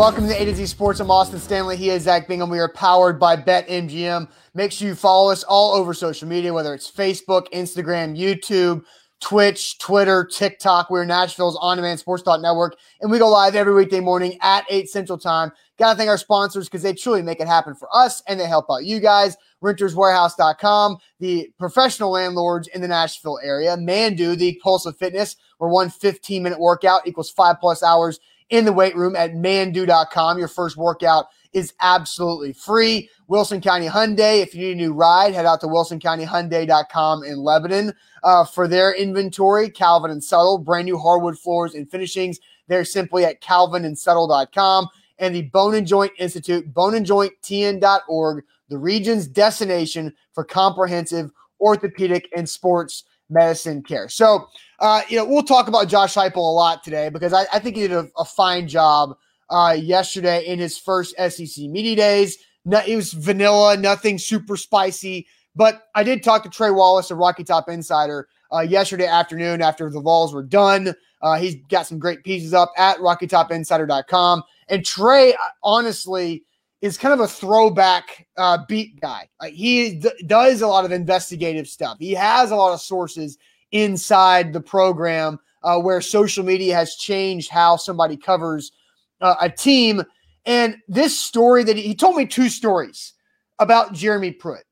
Welcome to A to Z Sports. I'm Austin Stanley. He is Zach Bingham. We are powered by BetMGM. Make sure you follow us all over social media, whether it's Facebook, Instagram, YouTube, Twitch, Twitter, TikTok. We're Nashville's on demand sports talk network, and we go live every weekday morning at 8 Central Time. Got to thank our sponsors because they truly make it happen for us and they help out you guys. RentersWarehouse.com, the professional landlords in the Nashville area. Mandu, the Pulse of Fitness, where one 15 minute workout equals five plus hours in the weight room at mandu.com. Your first workout is absolutely free. Wilson County Hyundai. If you need a new ride, head out to wilsoncountyhyundai.com in Lebanon uh, for their inventory. Calvin and Subtle, brand new hardwood floors and finishings. They're simply at calvinandsubtle.com. And the Bone and Joint Institute, boneandjointtn.org, the region's destination for comprehensive orthopedic and sports medicine care. So, uh, you know, we'll talk about Josh Heupel a lot today because I, I think he did a, a fine job uh, yesterday in his first SEC media days. No, it was vanilla, nothing super spicy. But I did talk to Trey Wallace, a Rocky Top Insider, uh, yesterday afternoon after the Vols were done. Uh, he's got some great pieces up at RockyTopInsider.com. And Trey, uh, honestly, is kind of a throwback uh, beat guy. he d- does a lot of investigative stuff. He has a lot of sources inside the program uh, where social media has changed how somebody covers uh, a team. And this story that he, he, told me two stories about Jeremy Pruitt.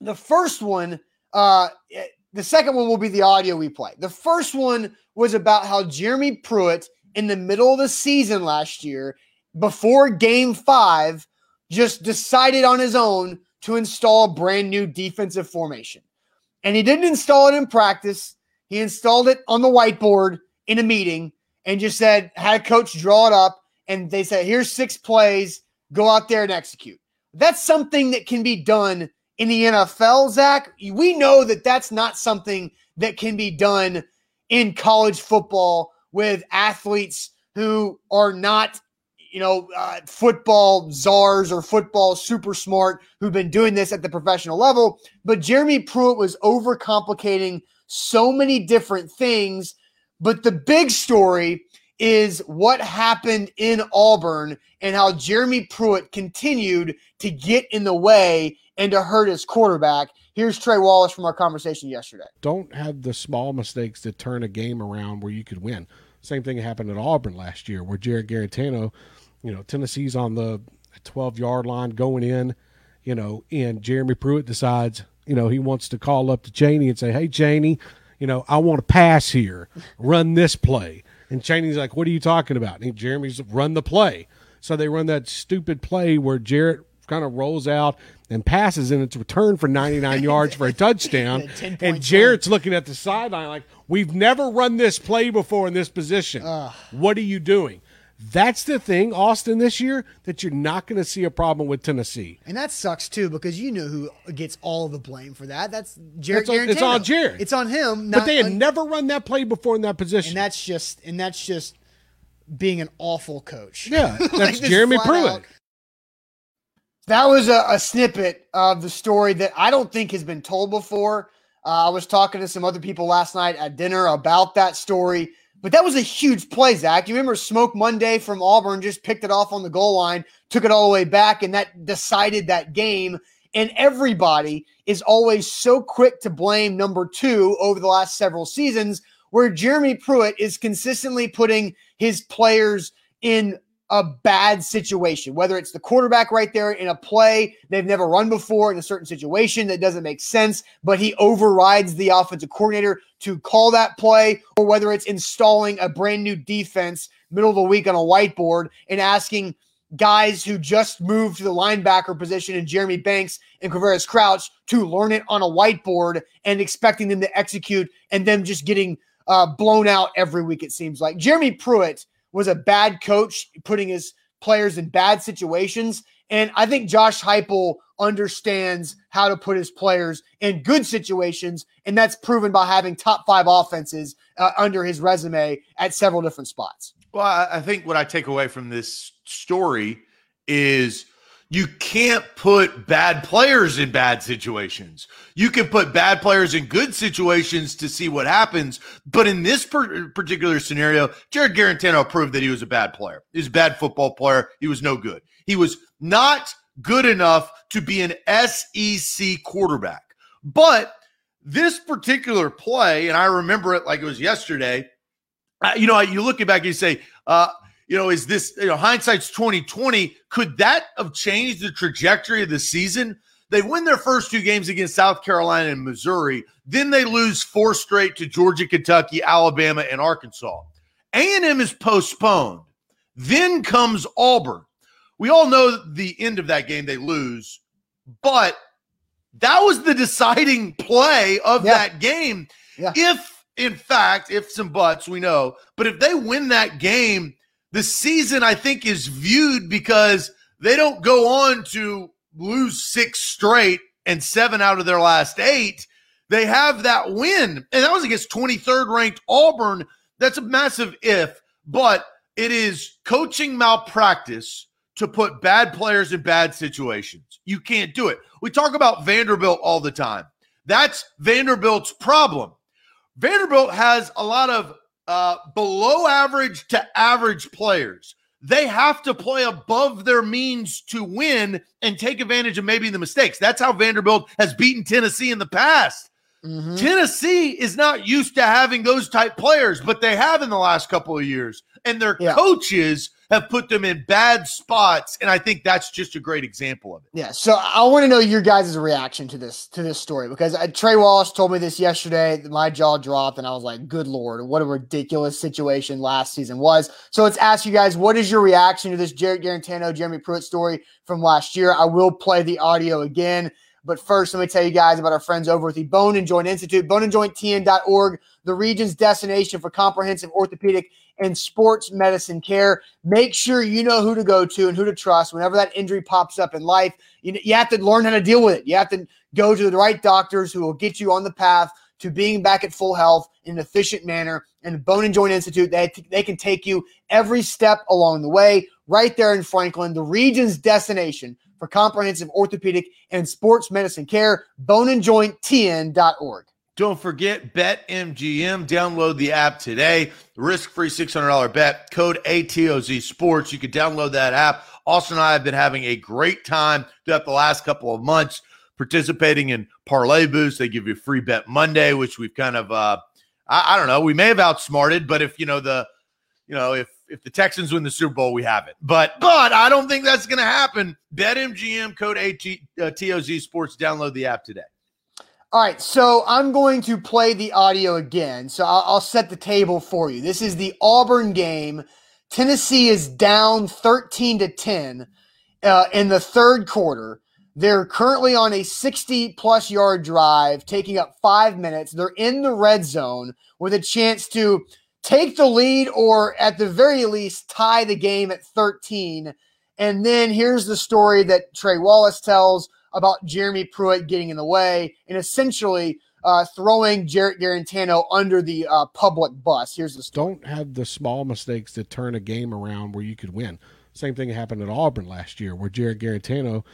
The first one, uh, the second one will be the audio we play. The first one was about how Jeremy Pruitt, in the middle of the season last year, before game five, just decided on his own to install a brand new defensive formation. And he didn't install it in practice. He installed it on the whiteboard in a meeting and just said, had a coach draw it up. And they said, here's six plays, go out there and execute. That's something that can be done in the NFL, Zach. We know that that's not something that can be done in college football with athletes who are not you know, uh, football czars or football super smart who've been doing this at the professional level. But Jeremy Pruitt was overcomplicating so many different things. But the big story is what happened in Auburn and how Jeremy Pruitt continued to get in the way and to hurt his quarterback. Here's Trey Wallace from our conversation yesterday. Don't have the small mistakes that turn a game around where you could win. Same thing happened at Auburn last year where Jarrett Guarantano – you know, Tennessee's on the 12 yard line going in, you know, and Jeremy Pruitt decides, you know, he wants to call up to Chaney and say, Hey, Chaney, you know, I want to pass here, run this play. And Chaney's like, What are you talking about? And Jeremy's run the play. So they run that stupid play where Jarrett kind of rolls out and passes, and it's returned for 99 yards for a touchdown. and Jarrett's looking at the sideline like, We've never run this play before in this position. Uh, what are you doing? That's the thing, Austin, this year that you're not going to see a problem with Tennessee. And that sucks too because you know who gets all the blame for that. That's Jarrett. It's on, it's on Jarrett. It's on him. but they had never run that play before in that position. And that's just and that's just being an awful coach. Yeah, that's like Jeremy Pruitt. Out. That was a, a, snippet of the story that I don't think has been told before. Uh, I was talking to some other people last night at dinner about that story. But that was a huge play, Zach. You remember Smoke Monday from Auburn just picked it off on the goal line, took it all the way back, and that decided that game. And everybody is always so quick to blame number two over the last several seasons, where Jeremy Pruitt is consistently putting his players in a bad situation, whether it's the quarterback right there in a play they've never run before in a certain situation that doesn't make sense, but he overrides the offensive coordinator to call that play, or whether it's installing a brand new defense middle of the week on a whiteboard and asking guys who just moved to the linebacker position in Jeremy Banks and Quavaris Crouch to learn it on a whiteboard and expecting them to execute and them just getting uh, blown out every week, it seems like. Jeremy Pruitt was a bad coach, putting his players in bad situations. And I think Josh Heupel understands how to put his players in good situations, and that's proven by having top five offenses uh, under his resume at several different spots. Well, I think what I take away from this story is you can't put bad players in bad situations. You can put bad players in good situations to see what happens. But in this per- particular scenario, Jarrett Guarantano proved that he was a bad player. He was a bad football player. He was no good. He was not good enough to be an SEC quarterback. But this particular play, and I remember it like it was yesterday. You know, you look it back and you say, uh, you know, is this, you know, hindsight's 2020. Could that have changed the trajectory of the season? They win their first two games against South Carolina and Missouri. Then they lose four straight to Georgia, Kentucky, Alabama, and Arkansas. A&M is postponed. Then comes Auburn. We all know the end of that game, they lose, but that was the deciding play of yeah. that game. Yeah. If, in fact, if some buts, we know, but if they win that game, the season I think is viewed because they don't go on to lose six straight and seven out of their last eight. They have that win, and that was against 23rd ranked Auburn. That's a massive if, but it is coaching malpractice to put bad players in bad situations. You can't do it. We talk about Vanderbilt all the time. That's Vanderbilt's problem. Vanderbilt has a lot of uh, below average to average players. They have to play above their means to win and take advantage of maybe the mistakes. That's how Vanderbilt has beaten Tennessee in the past. Mm-hmm. Tennessee is not used to having those type players, but they have in the last couple of years. And their yeah. coaches have put them in bad spots, and I think that's just a great example of it. Yeah. So I want to know your guys' reaction to this to this story because uh, Trey Wallace told me this yesterday. My jaw dropped, and I was like, "Good lord, what a ridiculous situation last season was." So let's ask you guys, what is your reaction to this Jarrett Guarantano, Jeremy Pruitt story from last year? I will play the audio again. But first, let me tell you guys about our friends over at the Bone and Joint Institute, boneandjointtn.org, the region's destination for comprehensive orthopedic and sports medicine care. Make sure you know who to go to and who to trust whenever that injury pops up in life. You, you have to learn how to deal with it. You have to go to the right doctors who will get you on the path to being back at full health in an efficient manner. And Bone and Joint Institute, they, they can take you every step along the way right there in Franklin, the region's destination for comprehensive orthopedic and sports medicine care. Boneandjointtn.org. Don't forget BetMGM. Download the app today. Risk free $600 bet. Code ATOZ Sports. You can download that app. Austin and I have been having a great time throughout the last couple of months participating in Parlay Boost. They give you free bet Monday, which we've kind of, uh, I, I don't know, we may have outsmarted, but if, you know, the, you know, if, if the Texans win the Super Bowl, we have it. But but I don't think that's going to happen. BetMGM code ATOZ Sports. Download the app today. All right, so I'm going to play the audio again. So I'll, I'll, set the table for you. This is the Auburn game. Tennessee is down 13 to 10 uh, in the third quarter. They're currently on a 60 plus yard drive, taking up five minutes. They're in the red zone with a chance to take the lead or at the very least tie the game at 13. And then here's the story that Trey Wallace tells about Jeremy Pruitt getting in the way and essentially uh, throwing Jarrett Guarantano under the uh, public bus. Here's the story. Don't have the small mistakes that turn a game around where you could win. Same thing happened at Auburn last year where Jarrett Garantano,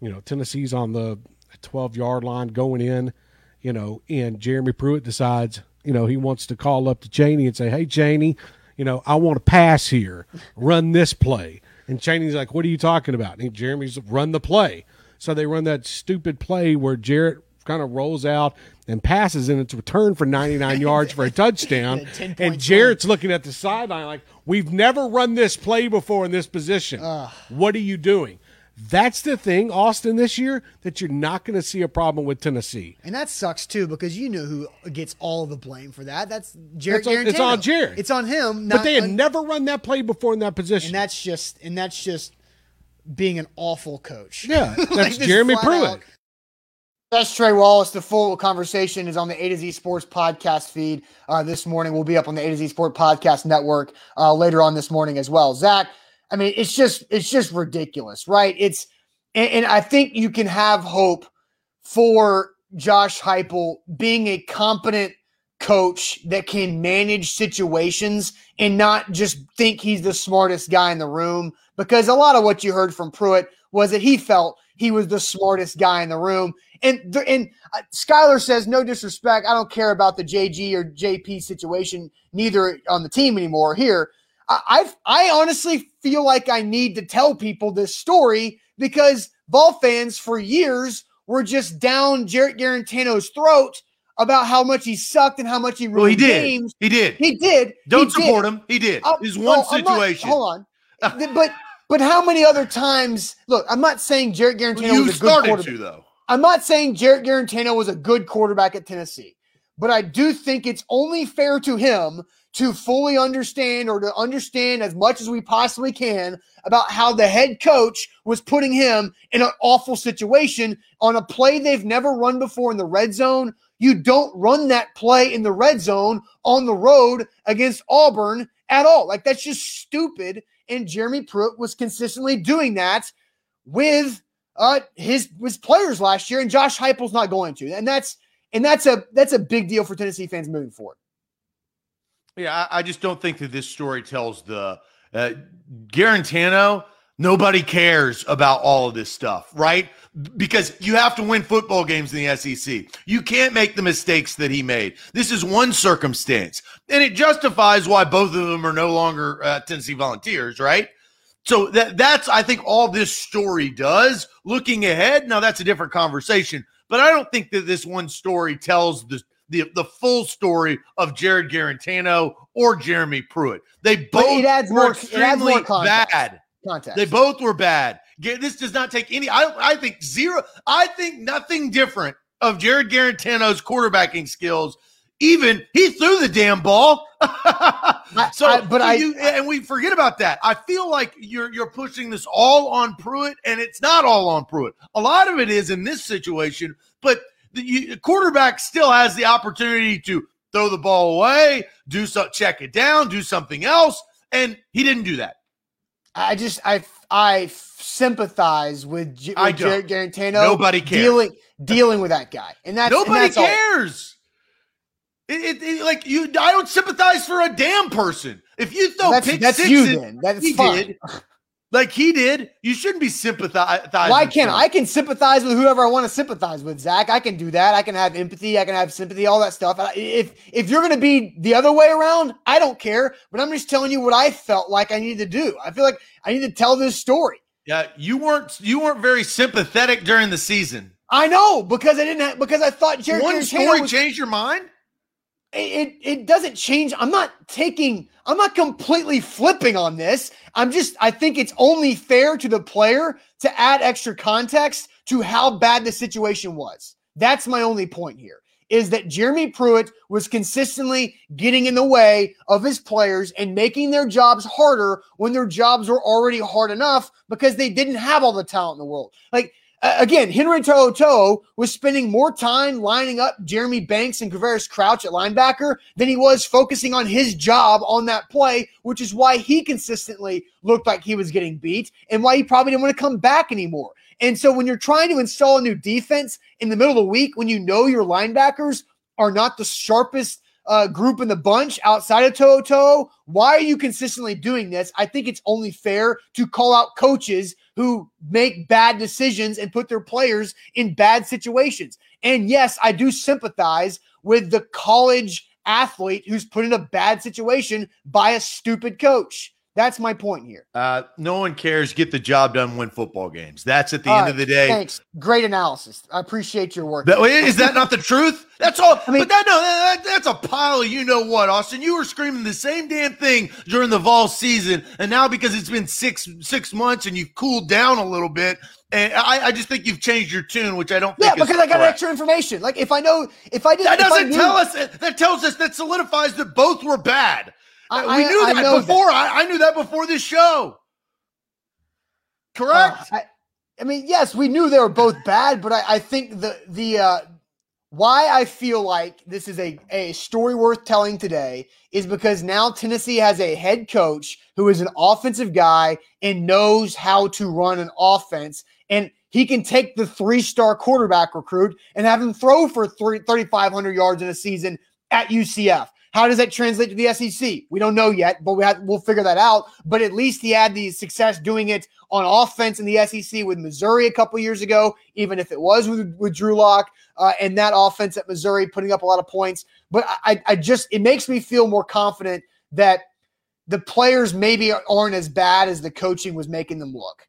you know, Tennessee's on the 12 yard line going in, you know, and Jeremy Pruitt decides, you know, he wants to call up to Chaney and say, hey, Chaney, you know, I want to pass here, run this play. And Chaney's like, what are you talking about? And Jeremy's run the play. So they run that stupid play where Jarrett kind of rolls out and passes, and it's returned for 99 yards for a touchdown. and Jarrett's looking at the sideline like, "We've never run this play before in this position. What are you doing?" That's the thing, Austin, this year that you're not going to see a problem with Tennessee. And that sucks too because you know who gets all the blame for that. That's Jarrett. It's on, it's on Jarrett. It's on him. but they had un- never run that play before in that position. And that's just and that's just being an awful coach. Yeah, that's like Jeremy Pruitt. That's Trey Wallace. The full conversation is on the A to Z Sports podcast feed uh, this morning. We'll be up on the A to Z Sport Podcast Network uh, later on this morning as well. Zach, I mean, it's just it's just ridiculous, right? It's and, and I think you can have hope for Josh Heupel being a competent coach that can manage situations and not just think he's the smartest guy in the room. Because a lot of what you heard from Pruitt was that he felt he was the smartest guy in the room. And and uh, Skylar says, no disrespect, I don't care about the JG or JP situation, neither on the team anymore. Here, I I, I honestly feel like I need to tell people this story because ball fans for years were just down Jarrett Guarantano's throat about how much he sucked and how much he ruined well, he did. games. He did. He did. Don't he support did. him. He did. Uh, Is one well, I'm not- situation. hold on. but but how many other times? Look, I'm not saying Jarrett Guarantano you was a good started quarterback. to though. I'm not saying Jarrett Guarantano was a good quarterback at Tennessee, but I do think it's only fair to him to fully understand or to understand as much as we possibly can about how the head coach was putting him in an awful situation on a play they've never run before in the red zone. You don't run that play in the red zone on the road against Auburn at all. Like that's just stupid. And Jeremy Pruitt was consistently doing that with uh his his players last year, and Josh Heupel's not going to, and that's and that's a that's a big deal for Tennessee fans moving forward. Yeah, I, I just don't think that this story tells the uh, Guarantano. Nobody cares about all of this stuff, right? Because you have to win football games in the SEC. You can't make the mistakes that he made. This is one circumstance, and it justifies why both of them are no longer uh, Tennessee Volunteers, right? So that that's I think all this story does. Looking ahead, now that's a different conversation, but I don't think that this one story tells the the, the full story of Jarrett Guarantano or Jeremy Pruitt. They But both it adds were more- it adds more context. bad. Context. They both were bad. This does not take any. I, I think zero. I think nothing different of Jarrett Guarantano's quarterbacking skills. Even he threw the damn ball. so, I- but I- you, and we forget about that. I feel like you're you're pushing this all on Pruitt, and it's not all on Pruitt. A lot of it is in this situation, but the, you, the quarterback still has the opportunity to throw the ball away, do so, check it down, do something else, and he didn't do that. I just I I sympathize with, I with. Jarrett Guarantano. Nobody cares. dealing dealing with that guy, and that's and Nobody that's cares. It, it, it- like you, I don't sympathize for a damn person. If you throw That's, pick that's sixes, you then. That's he fine. did, like he did, you shouldn't be sympathizing. Why can't. I can sympathize with whoever I want to sympathize with, Zach? I can do that. I can have empathy. I can have sympathy. All that stuff. If if you're going to be the other way around, I don't care. But I'm just telling you what I felt like I needed to do. I feel like I need to tell this story. Yeah, you weren't you weren't very sympathetic during the season. I know because I didn't have, because I thought Jarrett One Guarantano story was- changed your mind. It, it doesn't change. I'm not taking. I'm not completely flipping on this. I'm just. I think it's only fair to the player to add extra context to how bad the situation was. That's my only point here. Is that Jeremy Pruitt was consistently getting in the way of his players and making their jobs harder when their jobs were already hard enough because they didn't have all the talent in the world. Like again, Henry To'o was spending more time lining up Jeremy Banks and Quavaris Crouch at linebacker than he was focusing on his job on that play, which is why he consistently looked like he was getting beat and why he probably didn't want to come back anymore. And so when you're trying to install a new defense in the middle of the week, when you know your linebackers are not the sharpest uh, group in the bunch outside of To'o To'o, why are you consistently doing this? I think it's only fair to call out coaches who make bad decisions and put their players in bad situations. And yes, I do sympathize with the college athlete who's put in a bad situation by a stupid coach. That's my point here. Uh, no one cares. Get the job done. Win football games. That's at the All end right, of the day. Thanks. Great analysis. I appreciate your work. That, is that not the truth? That's all. I mean- but that, no, that, that's a pile of you know what, Austin. You were screaming the same damn thing during the Vol season, and now because it's been six six months and you've cooled down a little bit, and I, I just think you've changed your tune, which I don't yeah, think. is because I got correct. extra information. Like if I know, if I did, That doesn't knew- tell us. That tells us that solidifies that both were bad. I- we I- knew I that know before. I, I knew that before this show. Correct. Uh, I, I mean, yes, we knew they were both bad, but I, I think the the uh, why I feel like this is a, a story worth telling today is because now Tennessee has a head coach who is an offensive guy and knows how to run an offense. And he can take the three star quarterback recruit and have him throw for three- 3,500 yards in a season at UCF. How does that translate to the SEC? We don't know yet, but we have, we'll figure that out. But at least he had the success doing it on offense in the SEC with Missouri a couple years ago, even if it was with, with Drew Lock uh, and that offense at Missouri putting up a lot of points. But I, I just, it makes me feel more confident that the players maybe aren't as bad as the coaching was making them look.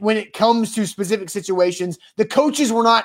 When it comes to specific situations, the coaches were not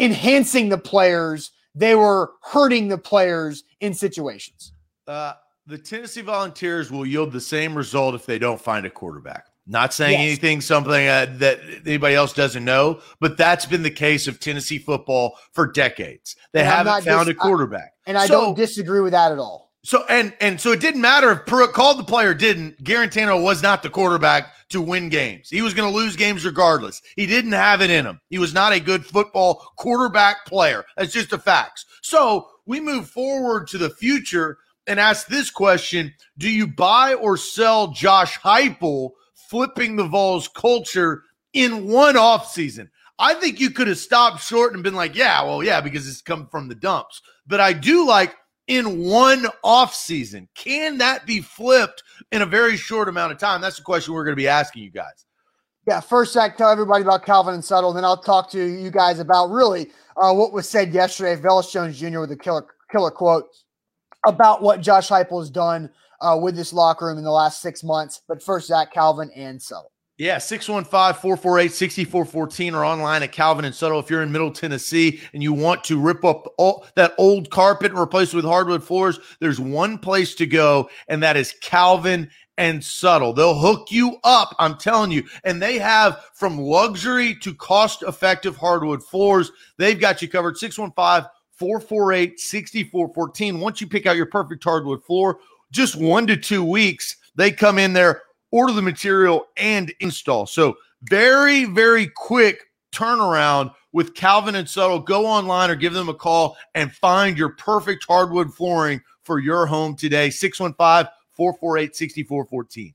enhancing the players they were hurting the players in situations. Uh, the Tennessee Volunteers will yield the same result if they don't find a quarterback. Not saying yes. anything, something uh, that anybody else doesn't know, but that's been the case of Tennessee football for decades. They and haven't found dis- a quarterback, I, and I so, don't disagree with that at all. So and and so it didn't matter if Pruitt called the player didn't. Guarantano was not the quarterback to win games. He was going to lose games regardless. He didn't have it in him. He was not a good football quarterback player. That's just the facts. So we move forward to the future and ask this question Do you buy or sell Josh Heupel flipping the Vols culture in one offseason? I think you could have stopped short and been like, yeah, well, yeah, because it's come from the dumps. But I do like in one off season. Can that be flipped in a very short amount of time? That's the question we're going to be asking you guys. Yeah, first, Zach, tell everybody about Calvin and Subtle, then I'll talk to you guys about really uh, what was said yesterday. Velus Jones Jr. with a killer killer quote about what Josh Heupel has done uh, with this locker room in the last six months. But first, Zach, Calvin, and Subtle. Yeah, 615-448-6414 or online at Calvin and Subtle. If you're in Middle Tennessee and you want to rip up all that old carpet and replace it with hardwood floors, there's one place to go, and that is Calvin and Subtle. They'll hook you up, I'm telling you. And they have from luxury to cost-effective hardwood floors. They've got you covered. 615 448 6414. Once you pick out your perfect hardwood floor, just one to two weeks, they come in there order the material, and install. So, very, very quick turnaround with Calvin and Subtle. Go online or give them a call and find your perfect hardwood flooring for your home today. 615 448 6414.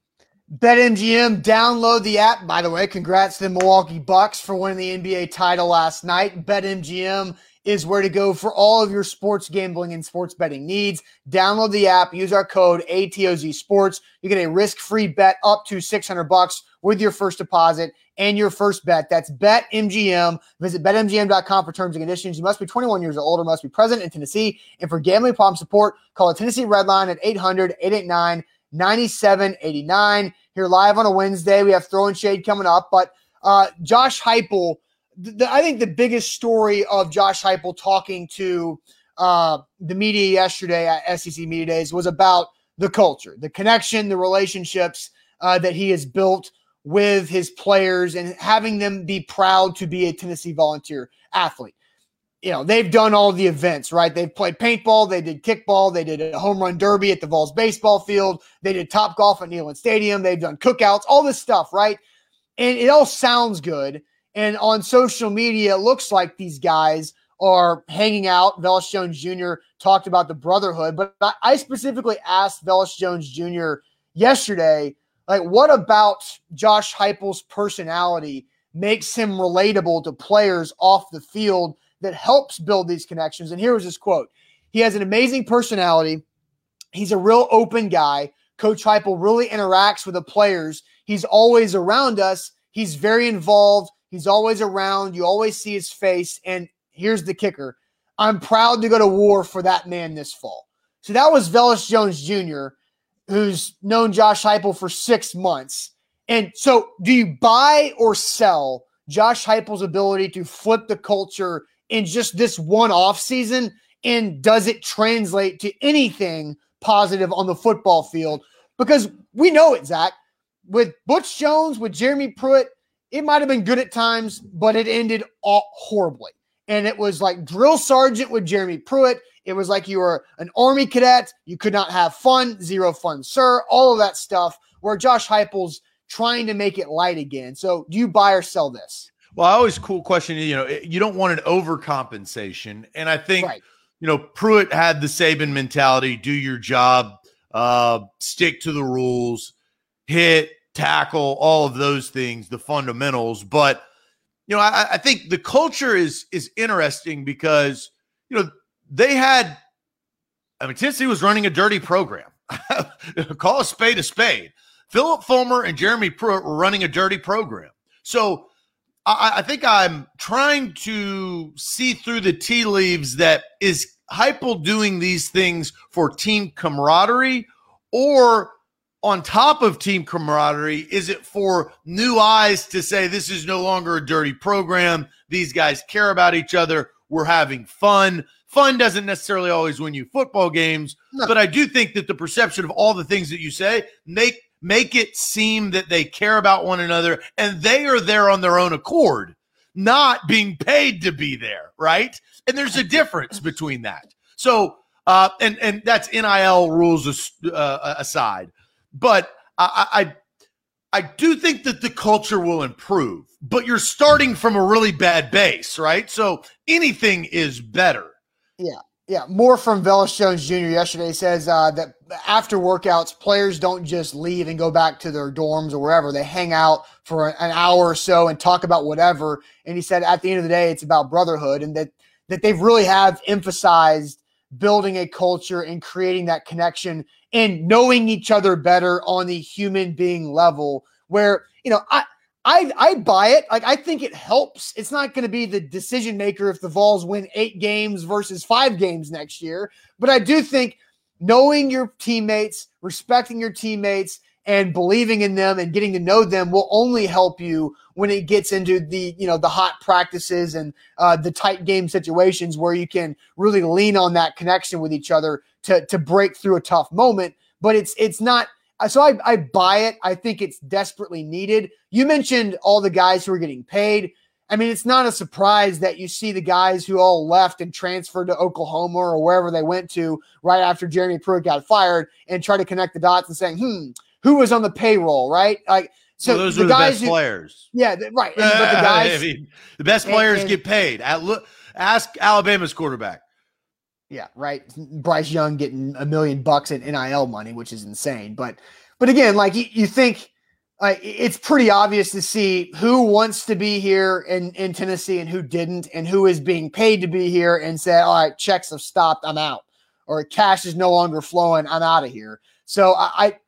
BetMGM, download the app. By the way, congrats to the Milwaukee Bucks for winning the NBA title last night. BetMGM is where to go for all of your sports gambling and sports betting needs. Download the app, use our code ATOZ Sports. You get a risk-free bet up to 600 bucks with your first deposit and your first bet. That's BetMGM. Visit betmgm.com for terms and conditions. You must be 21 years or older, must be present in Tennessee. And for gambling problem support, call the Tennessee Red Line at 800-889-9789. Here live on a Wednesday. We have throwing shade coming up, but uh, Josh Heupel – the, I think the biggest story of Josh Heupel talking to uh, the media yesterday at SEC Media Days was about the culture, the connection, the relationships uh, that he has built with his players and having them be proud to be a Tennessee volunteer athlete. You know, they've done all the events, right? They've played paintball, they did kickball, they did a home run derby at the Vols baseball field, they did top golf at Neyland Stadium, they've done cookouts, all this stuff, right? And it all sounds good. And on social media, it looks like these guys are hanging out. Velus Jones Jr. talked about the brotherhood, but I specifically asked Velus Jones Jr. yesterday, like, what about Josh Heupel's personality makes him relatable to players off the field that helps build these connections? And here was his quote He has an amazing personality. He's a real open guy. Coach Heupel really interacts with the players. He's always around us. He's very involved. He's always around. You always see his face. And here's the kicker I'm proud to go to war for that man this fall. So that was Velus Jones Jr., who's known Josh Heupel for six months. And so, do you buy or sell Josh Heupel's ability to flip the culture in just this one off season? And does it translate to anything positive on the football field? Because we know it, Zach. With Butch Jones, with Jeremy Pruitt, it might have been good at times, but it ended all horribly. And it was like drill sergeant with Jeremy Pruitt. It was like you were an army cadet. You could not have fun, zero fun, sir. All of that stuff. Where Josh Heupel's trying to make it light again. So, do you buy or sell this? Well, I always cool question. You know, you don't want an overcompensation, and I think right. you know Pruitt had the Saban mentality: do your job, uh, stick to the rules, hit, tackle, all of those things, the fundamentals. But you know, I, I think the culture is is interesting because you know they had I mean, Tennessee was running a dirty program. Call a spade a spade. Phillip Fulmer and Jeremy Pruitt were running a dirty program. So I, I think I'm trying to see through the tea leaves that is Heupel doing these things for team camaraderie or on top of team camaraderie, is it for new eyes to say this is no longer a dirty program? These guys care about each other. We're having fun. Fun doesn't necessarily always win you football games, no. but I do think that the perception of all the things that you say make make it seem that they care about one another and they are there on their own accord, not being paid to be there, right? And there's a difference between that. So, uh, and and that's NIL rules uh, aside. But I, I, I do think that the culture will improve. But you're starting from a really bad base, right? So anything is better. Yeah. Yeah, more from Velus Jones Jr. yesterday says uh, that after workouts, players don't just leave and go back to their dorms or wherever. They hang out for an hour or so and talk about whatever. And he said at the end of the day, it's about brotherhood, and that that they've really have emphasized building a culture and creating that connection and knowing each other better on the human being level where you know i i i buy it. Like i think it helps. It's not going to be the decision maker if the vols win eight games versus five games next year. But i do think knowing your teammates respecting your teammates and believing in them and getting to know them will only help you when it gets into the you know the hot practices and uh, the tight game situations where you can really lean on that connection with each other to to break through a tough moment. But it's it's not. So I, I buy it. I think it's desperately needed. You mentioned all the guys who are getting paid. I mean, it's not a surprise that you see the guys who all left and transferred to Oklahoma or wherever they went to right after Jeremy Pruitt got fired and try to connect the dots and saying, hmm, who was on the payroll, right? Like so well, those the are the guys best who, players. Yeah, right. And, but the guys, I mean, the best players and, and, get paid. At look, ask Alabama's quarterback. Yeah, right. Bryce Young getting a million bucks in NIL money, which is insane. But but again, like you, you think like it's pretty obvious to see who wants to be here in, in Tennessee and who didn't, and who is being paid to be here and say, all right, checks have stopped, I'm out. Or cash is no longer flowing, I'm out of here. So I, I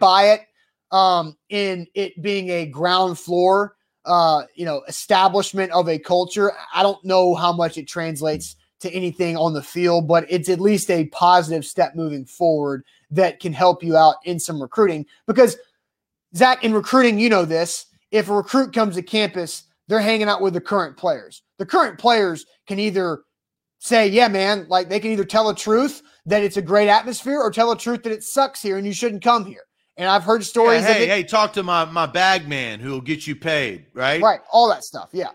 buy it um, in it being a ground floor, uh, you know, establishment of a culture. I don't know how much it translates to anything on the field, but it's at least a positive step moving forward that can help you out in some recruiting. Because Zach, in recruiting, you know this. If a recruit comes to campus, they're hanging out with the current players. The current players can either say, yeah, man, like they can either tell the truth that it's a great atmosphere or tell the truth that it sucks here and you shouldn't come here. And I've heard stories. Yeah, hey, it, hey, talk to my my bag man who will get you paid, right? Right, all that stuff. Yeah.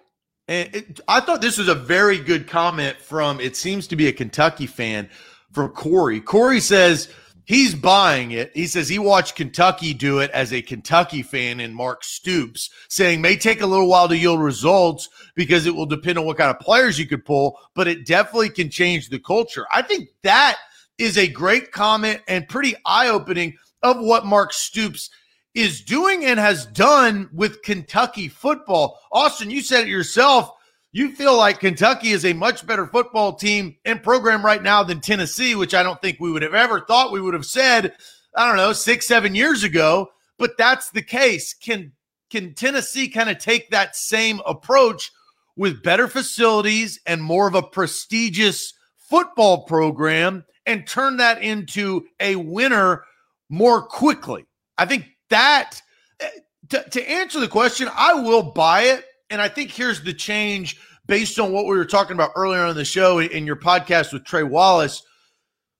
And it, I thought this was a very good comment from. It seems to be a Kentucky fan for Corey. Corey says he's buying it. He says he watched Kentucky do it as a Kentucky fan and Mark Stoops, saying may take a little while to yield results because it will depend on what kind of players you could pull, but it definitely can change the culture. I think that is a great comment and pretty eye opening of what Mark Stoops is doing and has done with Kentucky football. Austin, you said it yourself. You feel like Kentucky is a much better football team and program right now than Tennessee, which I don't think we would have ever thought we would have said, I don't know, six, seven years ago. But that's the case. Can can Tennessee kind of take that same approach with better facilities and more of a prestigious football program and turn that into a winner more quickly. I think that eh, to, to answer the question, I will buy it. And I think here's the change based on what we were talking about earlier on the show in your podcast with Trey Wallace.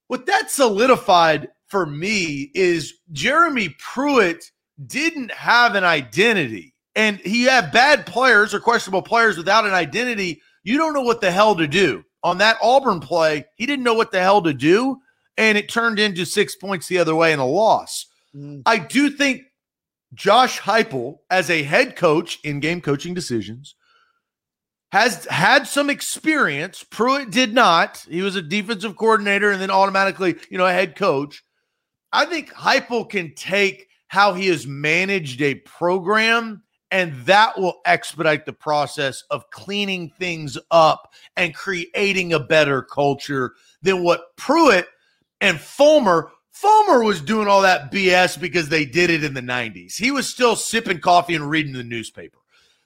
What that solidified for me is Jeremy Pruitt didn't have an identity. And he had bad players or questionable players without an identity. You don't know what the hell to do. On that Auburn play, he didn't know what the hell to do and it turned into six points the other way and a loss. Mm. I do think Josh Heupel, as a head coach in game coaching decisions, has had some experience. Pruitt did not. He was a defensive coordinator and then automatically, you know, a head coach. I think Heupel can take how he has managed a program and that will expedite the process of cleaning things up and creating a better culture than what Pruitt And Fulmer, Fulmer was doing all that BS because they did it in the 90s. He was still sipping coffee and reading the newspaper.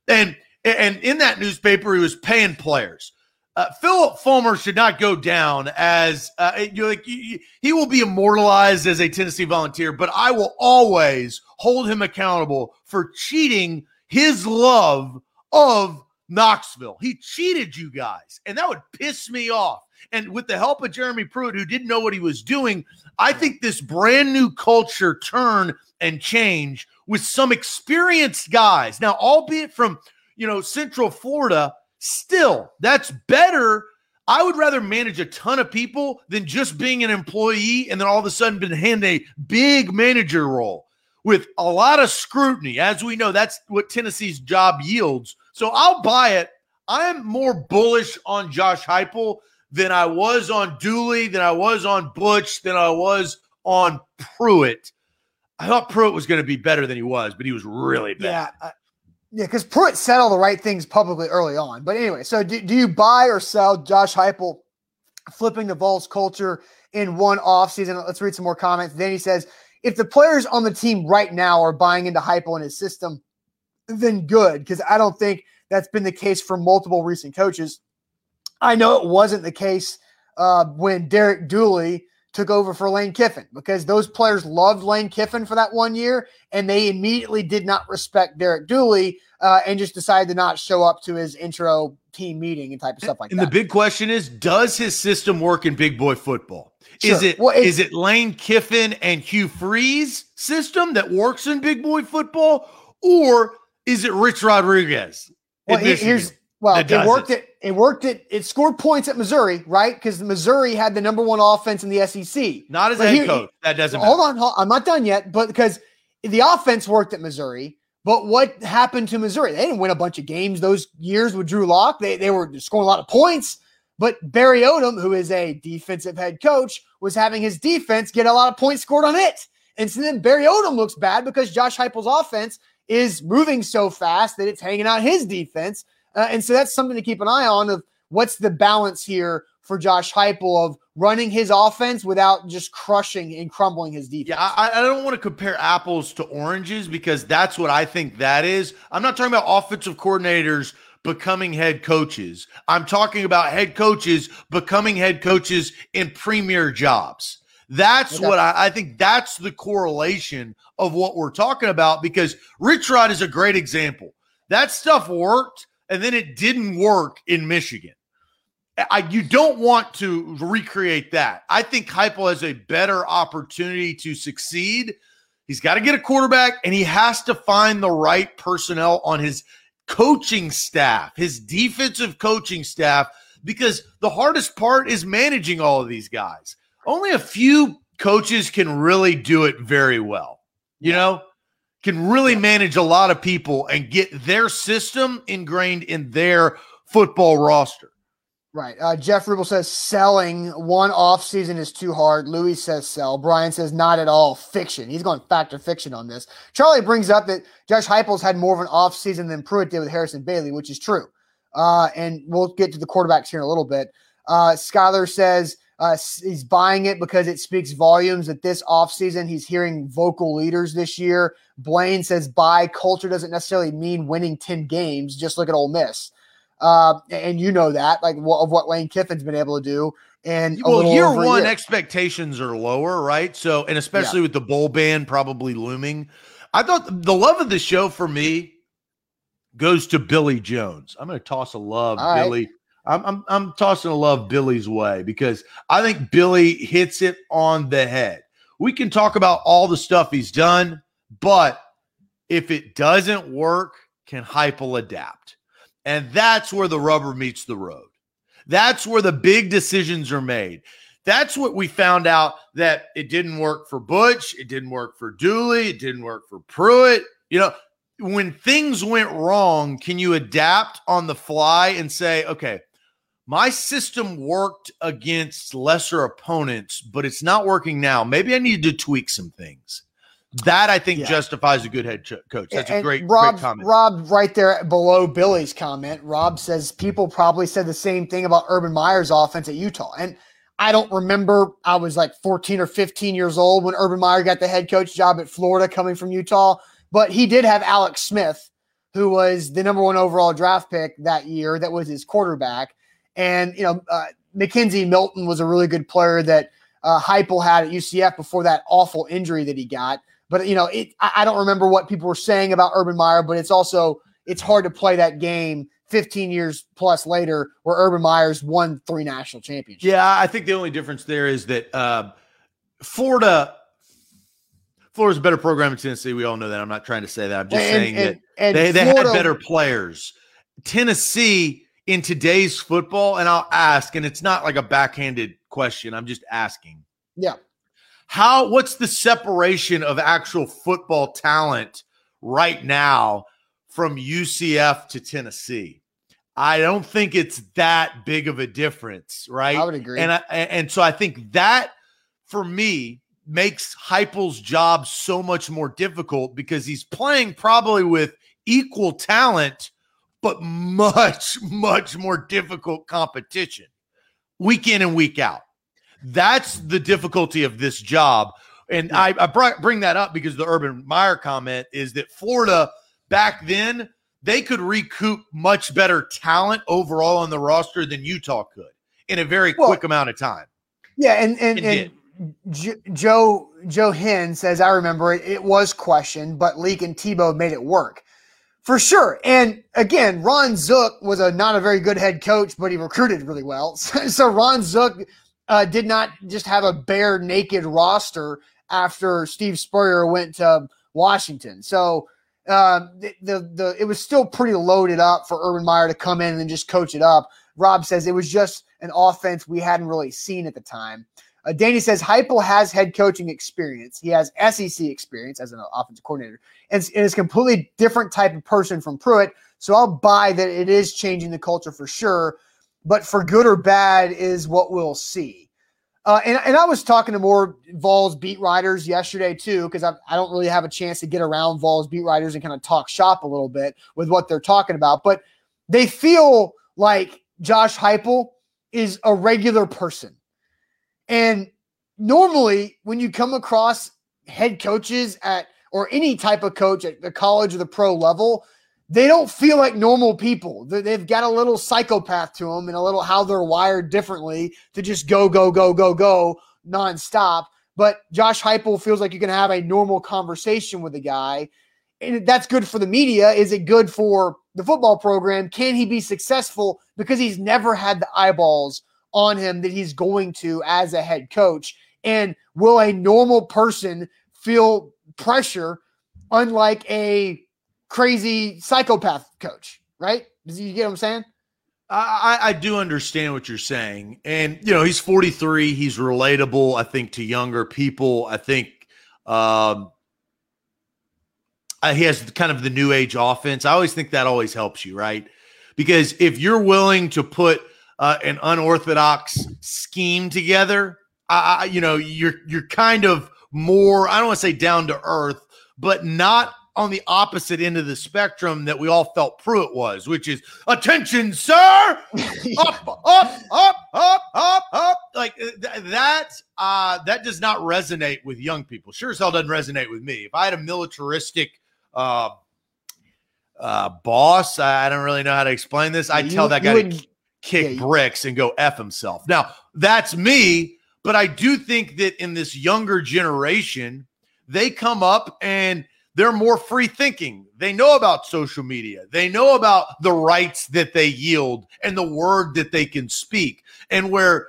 And and in that newspaper, he was paying players. Uh, Phillip Fulmer should not go down as uh, you're like you, he will be immortalized as a Tennessee Volunteer, but I will always hold him accountable for cheating his love of Knoxville. He cheated you guys, and that would piss me off. And with the help of Jeremy Pruitt, who didn't know what he was doing, I think this brand new culture turn and change with some experienced guys. Now, albeit from you know Central Florida Still, that's better. I would rather manage a ton of people than just being an employee and then all of a sudden been handed a big manager role with a lot of scrutiny. As we know, that's what Tennessee's job yields. So I'll buy it. I'm more bullish on Josh Heupel than I was on Dooley, than I was on Butch, than I was on Pruitt. I thought Pruitt was going to be better than he was, but he was really bad. Yeah, yeah, because Pruitt said all the right things publicly early on. But anyway, so do, do you buy or sell Josh Heupel flipping the Vols culture in one offseason? Let's read some more comments. Then he says, if the players on the team right now are buying into Heupel and his system, then good, because I don't think that's been the case for multiple recent coaches. I know it wasn't the case uh, when Derek Dooley took over for Lane Kiffin because those players loved Lane Kiffin for that one year and they immediately did not respect Derek Dooley uh, and just decided to not show up to his intro team meeting and type of stuff like and that. And the big question is does his system work in big boy football? Sure. Is it well, is it Lane Kiffin and Hugh Freeze system that works in big boy football or is it Rich Rodriguez? Well, here's well, it worked it. it worked it. It scored points at Missouri, right? Because Missouri had the number one offense in the SEC. Not as a head coach. That doesn't. Matter. Hold on, hold, on. I'm not done yet. But because the offense worked at Missouri, but what happened to Missouri? They didn't win a bunch of games those years with Drew Lock. They they were scoring a lot of points. But Barry Odom, who is a defensive head coach, was having his defense get a lot of points scored on it. And so then Barry Odom looks bad because Josh Heupel's offense is moving so fast that it's hanging out his defense. Uh, and so that's something to keep an eye on of what's the balance here for Josh Heupel of running his offense without just crushing and crumbling his defense. Yeah, I, I, don't want to compare apples to oranges because that's what I think that is. I'm not talking about offensive coordinators becoming head coaches. I'm talking about head coaches becoming head coaches in premier jobs. That's okay. what I, I, think that's the correlation of what we're talking about because Rich Rod is a great example. That stuff worked and then it didn't work in Michigan. I, you don't want to recreate that. I think Heupel has a better opportunity to succeed. He's got to get a quarterback, and he has to find the right personnel on his coaching staff, his defensive coaching staff, because the hardest part is managing all of these guys. Only a few coaches can really do it very well. You know, can really manage a lot of people and get their system ingrained in their football roster. Right. Uh, Jeff Rubel says selling one off season is too hard. Louis says sell. Brian says not at all. Fiction. He's going factor fiction on this. Charlie brings up that Josh Heupel's had more of an off season than Pruitt did with Harrison Bailey, which is true. Uh, and we'll get to the quarterbacks here in a little bit. Uh, Skyler says uh, he's buying it because it speaks volumes that this offseason he's hearing vocal leaders this year. Blaine says buy culture doesn't necessarily mean winning 10 games. Just look at Ole Miss. Uh, and you know that, like of what Lane Kiffin's been able to do. And well, year one year. expectations are lower, right? So, and especially yeah. with the bowl ban probably looming. I thought the love of the show for me goes to Billy Jones. I'm going to toss a love, All Billy. Right. I'm, I'm I'm tossing a love Billy's way because I think Billy hits it on the head. We can talk about all the stuff he's done, but if it doesn't work, can Heupel adapt? And that's where the rubber meets the road. That's where the big decisions are made. That's what we found out that it didn't work for Butch, it didn't work for Dooley, it didn't work for Pruitt. You know, when things went wrong, can you adapt on the fly and say, okay, my system worked against lesser opponents, but it's not working now. Maybe I need to tweak some things. That I think yeah. justifies a good head coach. That's and a great, Rob, great comment. Rob, right there below Billy's comment, Rob says people probably said the same thing about Urban Meyer's offense at Utah. And I don't remember. I was like 14 or 15 years old when Urban Meyer got the head coach job at Florida coming from Utah. But he did have Alex Smith, who was the number one overall draft pick that year, that was his quarterback. And, you know, uh, McKenzie Milton was a really good player that uh, Heupel had at UCF before that awful injury that he got. But, you know, it, I, I don't remember what people were saying about Urban Meyer, but it's also, it's hard to play that game 15 years plus later where Urban Meyer's won three national championships. Yeah, I think the only difference there is that uh, Florida Florida's a better program in Tennessee. We all know that. I'm not trying to say that. I'm just And- saying and- that and they, they had better players. Tennessee in today's football, and I'll ask, and it's not like a backhanded question. I'm just asking. Yeah. How what's the separation of actual football talent right now from UCF to Tennessee? I don't think it's that big of a difference, right? I would agree. And I, and so I think that for me makes Heupel's job so much more difficult because he's playing probably with equal talent, but much much more difficult competition week in and week out. That's the difficulty of this job. And I, I br- bring that up because the Urban Meyer comment is that Florida back then they could recoup much better talent overall on the roster than Utah could in a very Well, quick amount of time. Yeah, and and, It and Jo- Joe Joe Hinn says I remember it. It was questioned, but Leak and Tebow made it work for sure. And again, Ron Zook was a not a very good head coach, but he recruited really well. So, Ron Zook uh, did not just have a bare naked roster after Steve Spurrier went to Washington. So. Um, the, the the it was still pretty loaded up for Urban Meyer to come in and just coach it up. Rob says it was just an offense we hadn't really seen at the time. Uh, Danny says Heupel has head coaching experience. He has SEC experience as an offensive coordinator, and and is a completely different type of person from Pruitt. So I'll buy that it is changing the culture for sure, but for good or bad is what we'll see. Uh, and, and I was talking to more Vols beat writers yesterday too, because I, I don't really have a chance to get around Vols beat writers and kind of talk shop a little bit with what they're talking about. But they feel like Josh Heupel is a regular person. And normally, when you come across head coaches at or any type of coach at the college or the pro level, they don't feel like normal people. They- They've got a little psychopath to them and a little how they're wired differently to just go, go, go, go, go nonstop. But Josh Heupel feels like you can have a normal conversation with a guy, and that's good for the media. Is it good for the football program? Can he be successful because he's never had the eyeballs on him that he's going to as a head coach? And will a normal person feel pressure unlike a crazy psychopath coach, right? You get what I'm saying? I, I do understand what you're saying. And, you know, he's 43. He's relatable, I think, to younger people. I think um, uh, he has kind of the new age offense. I always think that always helps you, right? Because if you're willing to put uh, an unorthodox scheme together, I, I, you know, you're you're kind of more. I don't want to say down to earth, but not on the opposite end of the spectrum that we all felt Pruitt was, which is attention, sir, up, up, up, up, up, up. Like uh, th- that. Uh, that does not resonate with young people. Sure as hell doesn't resonate with me. If I had a militaristic uh, uh, boss, I I don't really know how to explain this. I'd tell that guy wouldn't- kick yeah, bricks and go F himself. Now, that's me, but I do think that in this younger generation, they come up and they're more free thinking. They know about social media. They know about the rights that they yield and the word that they can speak. And where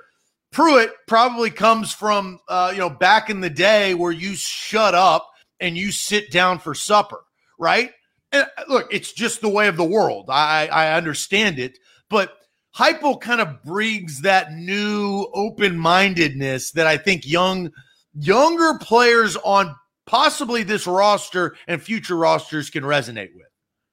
Pruitt probably comes from, uh, you know, back in the day where you shut up and you sit down for supper, right? And uh, look, it's just the way of the world. I, I understand it, but Heupel kind of brings that new open mindedness that I think young younger players on possibly this roster and future rosters can resonate with.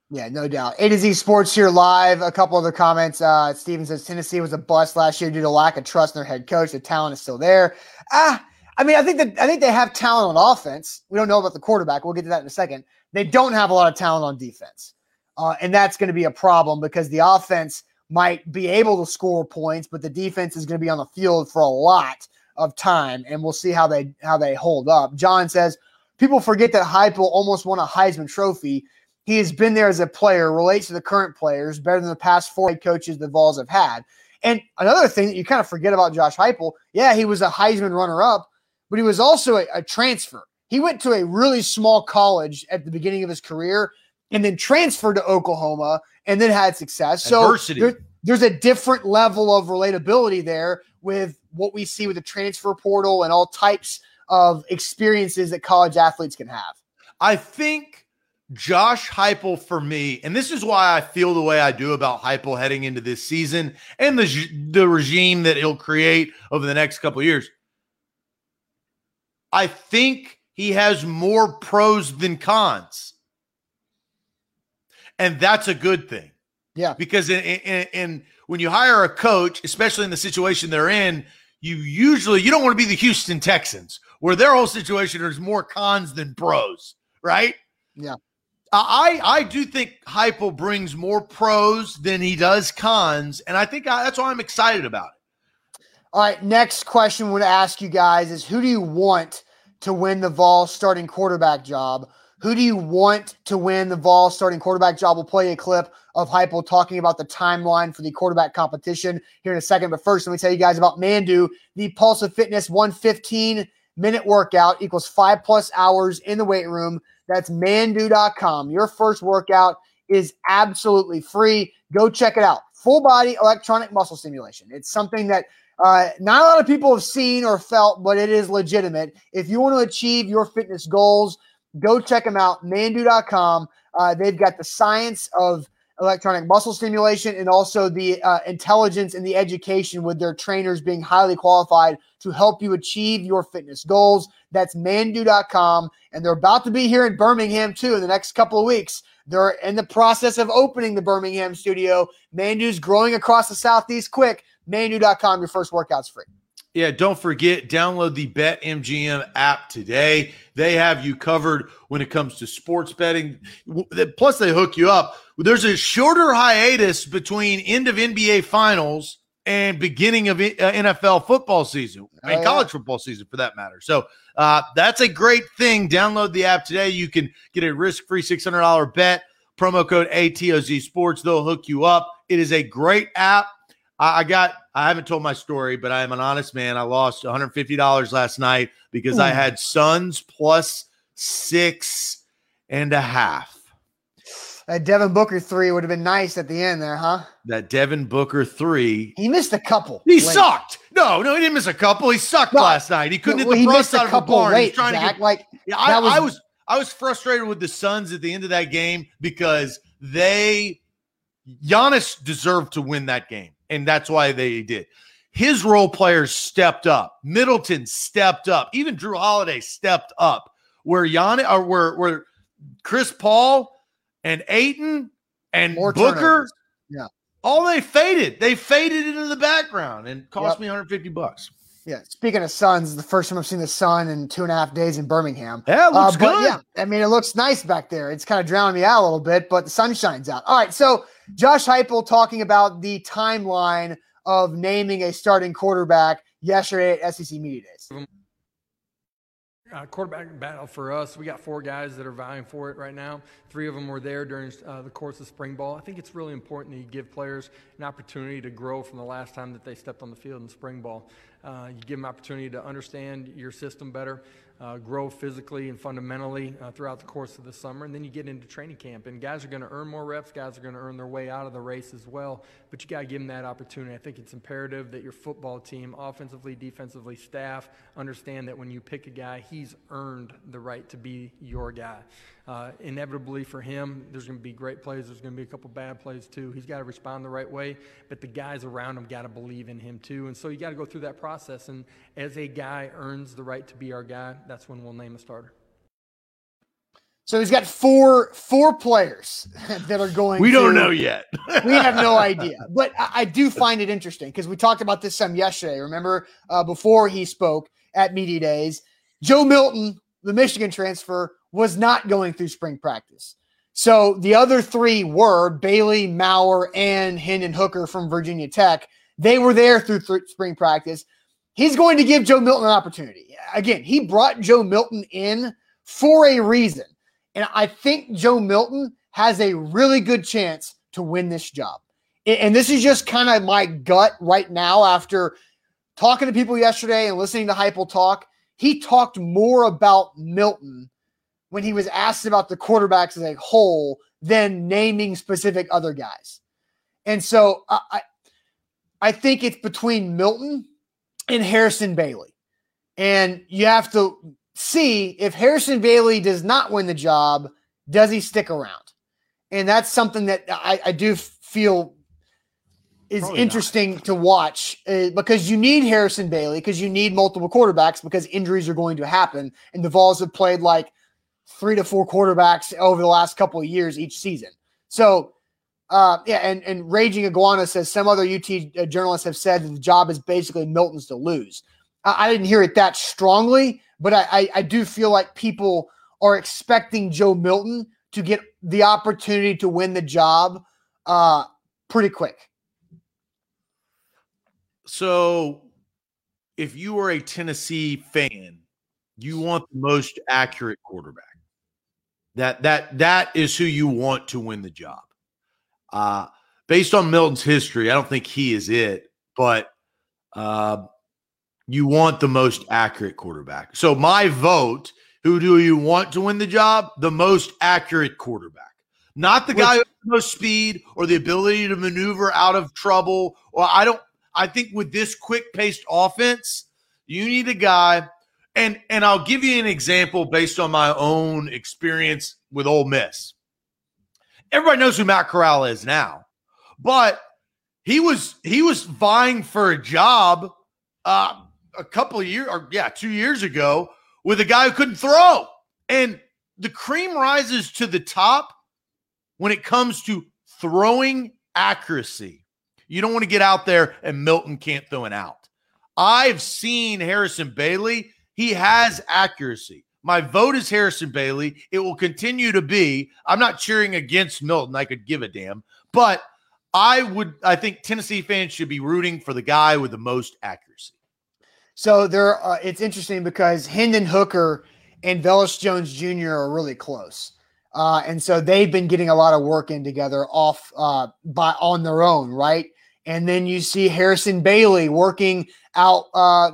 Yeah, no doubt. A to Z Sports here live. A couple other comments. Uh, Steven says Tennessee was a bust last year due to lack of trust in their head coach. The talent is still there. Ah, I mean, I think that I think they have talent on offense. We don't know about the quarterback. We'll get to that in a second. They don't have a lot of talent on defense, uh, and that's going to be a problem because the offense might be able to score points, but the defense is going to be on the field for a lot of time, and we'll see how they how they hold up. John says people forget that Heupel almost won a Heisman Trophy. He has been there as a player, relates to the current players better than the past four coaches the Vols have had. And another thing that you kind of forget about Josh Heupel, yeah, he was a Heisman runner-up, but he was also a, a transfer. He went to a really small college at the beginning of his career and then transferred to Oklahoma and then had success. So there, there's a different level of relatability there with what we see with the transfer portal and all types of experiences that college athletes can have. I think Josh Heupel for me, and this is why I feel the way I do about Heupel heading into this season and the the regime that he'll create over the next couple years. I think he has more pros than cons. And that's a good thing. Yeah. Because in, in, in, when you hire a coach, especially in the situation they're in, you usually you don't want to be the Houston Texans where their whole situation is more cons than pros, right? Yeah. I I do think Heupel brings more pros than he does cons, and I think I, that's why I'm excited about it. All right, next question I want to ask you guys is who do you want to win the Vol starting quarterback job? Who do you want to win the Vol starting quarterback job? We'll play a clip of Heupel talking about the timeline for the quarterback competition here in a second. But first, let me tell you guys about Mandu, the Pulse of Fitness 115 minute workout equals five plus hours in the weight room. That's mandu.com. Your first workout is absolutely free. Go check it out. Full body electronic muscle stimulation. It's something that uh, not a lot of people have seen or felt, but it is legitimate. If you want to achieve your fitness goals, go check them out. Mandu.com. Uh, they've got the science of electronic muscle stimulation and also the uh, intelligence and the education with their trainers being highly qualified to help you achieve your fitness goals. That's mandu.com. And they're about to be here in Birmingham too in the next couple of weeks. They're in the process of opening the Birmingham studio. Mandu's growing across the Southeast quick. Mandu.com, your first workout's free. Yeah, don't forget, download the BetMGM app today. They have you covered when it comes to sports betting. Plus, they hook you up. There's a shorter hiatus between end of NBA finals and beginning of NFL uh, football season oh, and college football season for that matter. So uh, that's a great thing. Download the app today. You can get a risk-free $600 bet. Promo code ATOZ Sports. They'll hook you up. It is a great app. I, I got. I haven't told my story, but I am an honest man. I lost $150 last night because. I hmm. had Suns plus six and a half. That Devin Booker three would have been nice at the end there, huh? That Devin Booker three. He missed a couple. He late. sucked. No, no, he didn't miss a couple. He sucked no, last night. He couldn't well, hit the front side of the barn. Late, trying Zach, to get like. Yeah, I was, I was I was frustrated with the Suns at the end of that game because they Giannis deserved to win that game, and that's why they did. His role players stepped up. Middleton stepped up. Even Jrue Holiday stepped up. Where Giannis or where where Chris Paul and Ayton and More Booker. Turnovers. Yeah. All they faded. They faded into the background and cost yep. me 150 bucks. Yeah. Speaking of suns, the first time I've seen the sun in two and a half days in Birmingham. Yeah, it looks uh, good. Yeah, I mean, it looks nice back there. It's kind of drowning me out a little bit, but the sun shines out. All right. So Josh Heupel talking about the timeline of naming a starting quarterback yesterday at SEC Media Days. Uh, quarterback battle for us. We got four guys that are vying for it right now. Three of them were there during uh, the course of spring ball. I think it's really important that you give players an opportunity to grow from the last time that they stepped on the field in spring ball. Uh, you give them opportunity to understand your system better, uh, grow physically and fundamentally uh, throughout the course of the summer, and then you get into training camp. And guys are going to earn more reps. Guys are going to earn their way out of the race as well. But you got to give them that opportunity. I think it's imperative that your football team, offensively, defensively, staff, understand that when you pick a guy, he's earned the right to be your guy. Uh, inevitably for him, there's going to be great plays. There's going to be a couple bad plays too. He's got to respond the right way, but the guys around him got to believe in him too. And so you got to go through that process. And as a guy earns the right to be our guy, that's when we'll name a starter. So he's got four four players that are going. We don't know yet. we have no idea, but I, I do find it interesting because we talked about this some yesterday. Remember, uh, before he spoke at media days, Joe Milton, the Michigan transfer, was not going through spring practice. So the other three were Bailey, Maurer, and Hendon Hooker from Virginia Tech. They were there through th- spring practice. He's going to give Joe Milton an opportunity. Again, he brought Joe Milton in for a reason. And I think Joe Milton has a really good chance to win this job. And this is just kind of my gut right now after talking to people yesterday and listening to Heupel talk. He talked more about Milton when he was asked about the quarterbacks as a whole than naming specific other guys. And so I, I think it's between Milton and Harrison Bailey. And you have to see if Harrison Bailey does not win the job, does he stick around? And that's something that I, I do feel is Probably interesting not. to watch uh, because you need Harrison Bailey because you need multiple quarterbacks because injuries are going to happen. And the Vols have played like three to four quarterbacks over the last couple of years each season. So, uh, yeah, and, and Raging Iguana says some other UT uh, journalists have said that the job is basically Milton's to lose. I, I didn't hear it that strongly, but I, I, I do feel like people are expecting Joe Milton to get the opportunity to win the job uh, pretty quick. So, if you are a Tennessee fan, you want the most accurate quarterback. That that that is who you want to win the job. Uh, based on Milton's history, I don't think he is it, but uh, you want the most accurate quarterback. So my vote, who do you want to win the job? The most accurate quarterback. Not the guy with the most speed or the ability to maneuver out of trouble. Or I don't I think with this quick paced offense, you need a guy and and I'll give you an example based on my own experience with Ole Miss. Everybody knows who Matt Corral is now, but he was he was vying for a job uh, a couple of years, or yeah, two years ago with a guy who couldn't throw. And the cream rises to the top when it comes to throwing accuracy. You don't want to get out there and Milton can't throw an out. I've seen Harrison Bailey. He has accuracy. My vote is Harrison Bailey. It will continue to be. I'm not cheering against Milton. I could give a damn. But I would, I think Tennessee fans should be rooting for the guy with the most accuracy. So there, uh, it's interesting because Hendon Hooker and Velus Jones Jr. are really close, uh, and so they've been getting a lot of work in together off uh, by on their own, right? And then you see Harrison Bailey working out, uh,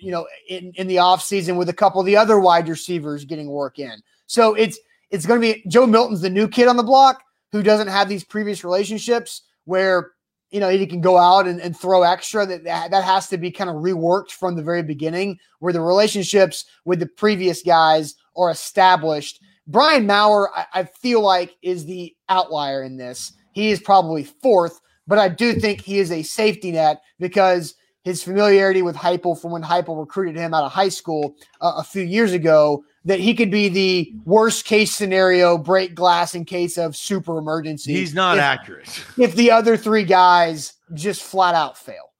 you know, in, in the offseason with a couple of the other wide receivers getting work in. So it's it's going to be Joe Milton's the new kid on the block who doesn't have these previous relationships where you know, he can go out and, and throw extra. That, that has to be kind of reworked from the very beginning, where the relationships with the previous guys are established. Brian Maurer, I, I feel like, is the outlier in this. He is probably fourth, but I do think he is a safety net because his familiarity with Heupel from when Heupel recruited him out of high school uh, a few years ago that he could be the worst case scenario break glass in case of super emergency. He's not if, accurate. If the other three guys just flat out fail.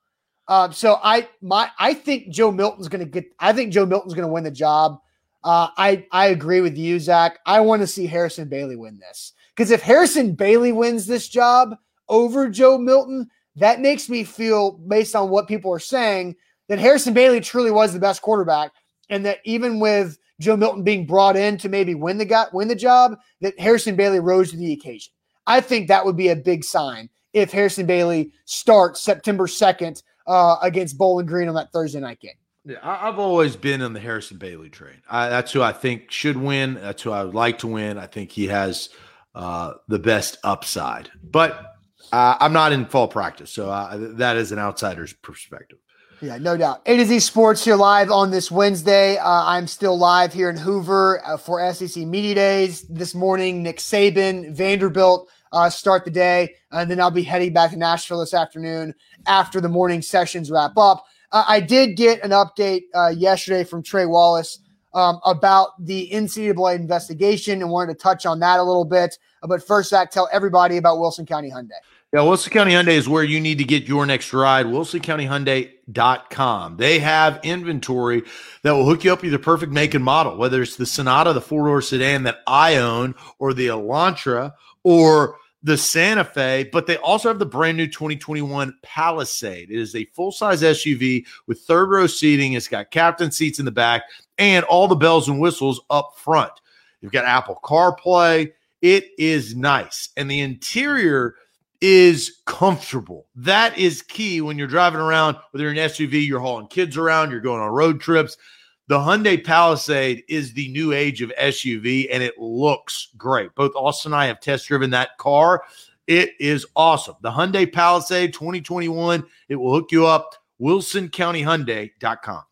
Um, so I my I think Joe Milton's going to get. I think Joe Milton's going to win the job. Uh, I I agree with you, Zach. I want to see Harrison Bailey win this because if Harrison Bailey wins this job over Joe Milton, that makes me feel, based on what people are saying, that Harrison Bailey truly was the best quarterback, and that even with Joe Milton being brought in to maybe win the guy, win the job, that Harrison Bailey rose to the occasion. I think that would be a big sign if Harrison Bailey starts September 2nd uh, against Bowling Green on that Thursday night game. Yeah, I've always been in the Harrison Bailey train. I, that's who I think should win. That's who I would like to win. I think he has uh, the best upside. But uh, I'm not in fall practice, so uh, that is an outsider's perspective. Yeah, no doubt. A to Z Sports here live on this Wednesday. Uh, I'm still live here in Hoover uh, for SEC Media Days. This morning, Nick Saban, Vanderbilt uh, start the day. And then I'll be heading back to Nashville this afternoon after the morning sessions wrap up. Uh, I did get an update yesterday from Trey Wallace um, about the NCAA investigation and wanted to touch on that a little bit. But first, Zach, tell everybody about Wilson County Hyundai. Yeah, Wilson County Hyundai is where you need to get your next ride. WilsonCountyHyundai.com. They have inventory that will hook you up with the perfect make and model, whether it's the Sonata, the four door sedan that I own, or the Elantra, or the Santa Fe, but they also have the brand new 2021 Palisade. It is a full size SUV with third row seating. It's got captain seats in the back and all the bells and whistles up front. You've got Apple CarPlay. It is nice. And the interior is comfortable. That is key when you're driving around, whether you're an SUV, you're hauling kids around, you're going on road trips. The Hyundai Palisade is the new age of SUV and it looks great. Both Austin and I have test driven that car. It is awesome. The Hyundai Palisade 2021, it will hook you up. WilsonCountyHyundai.com.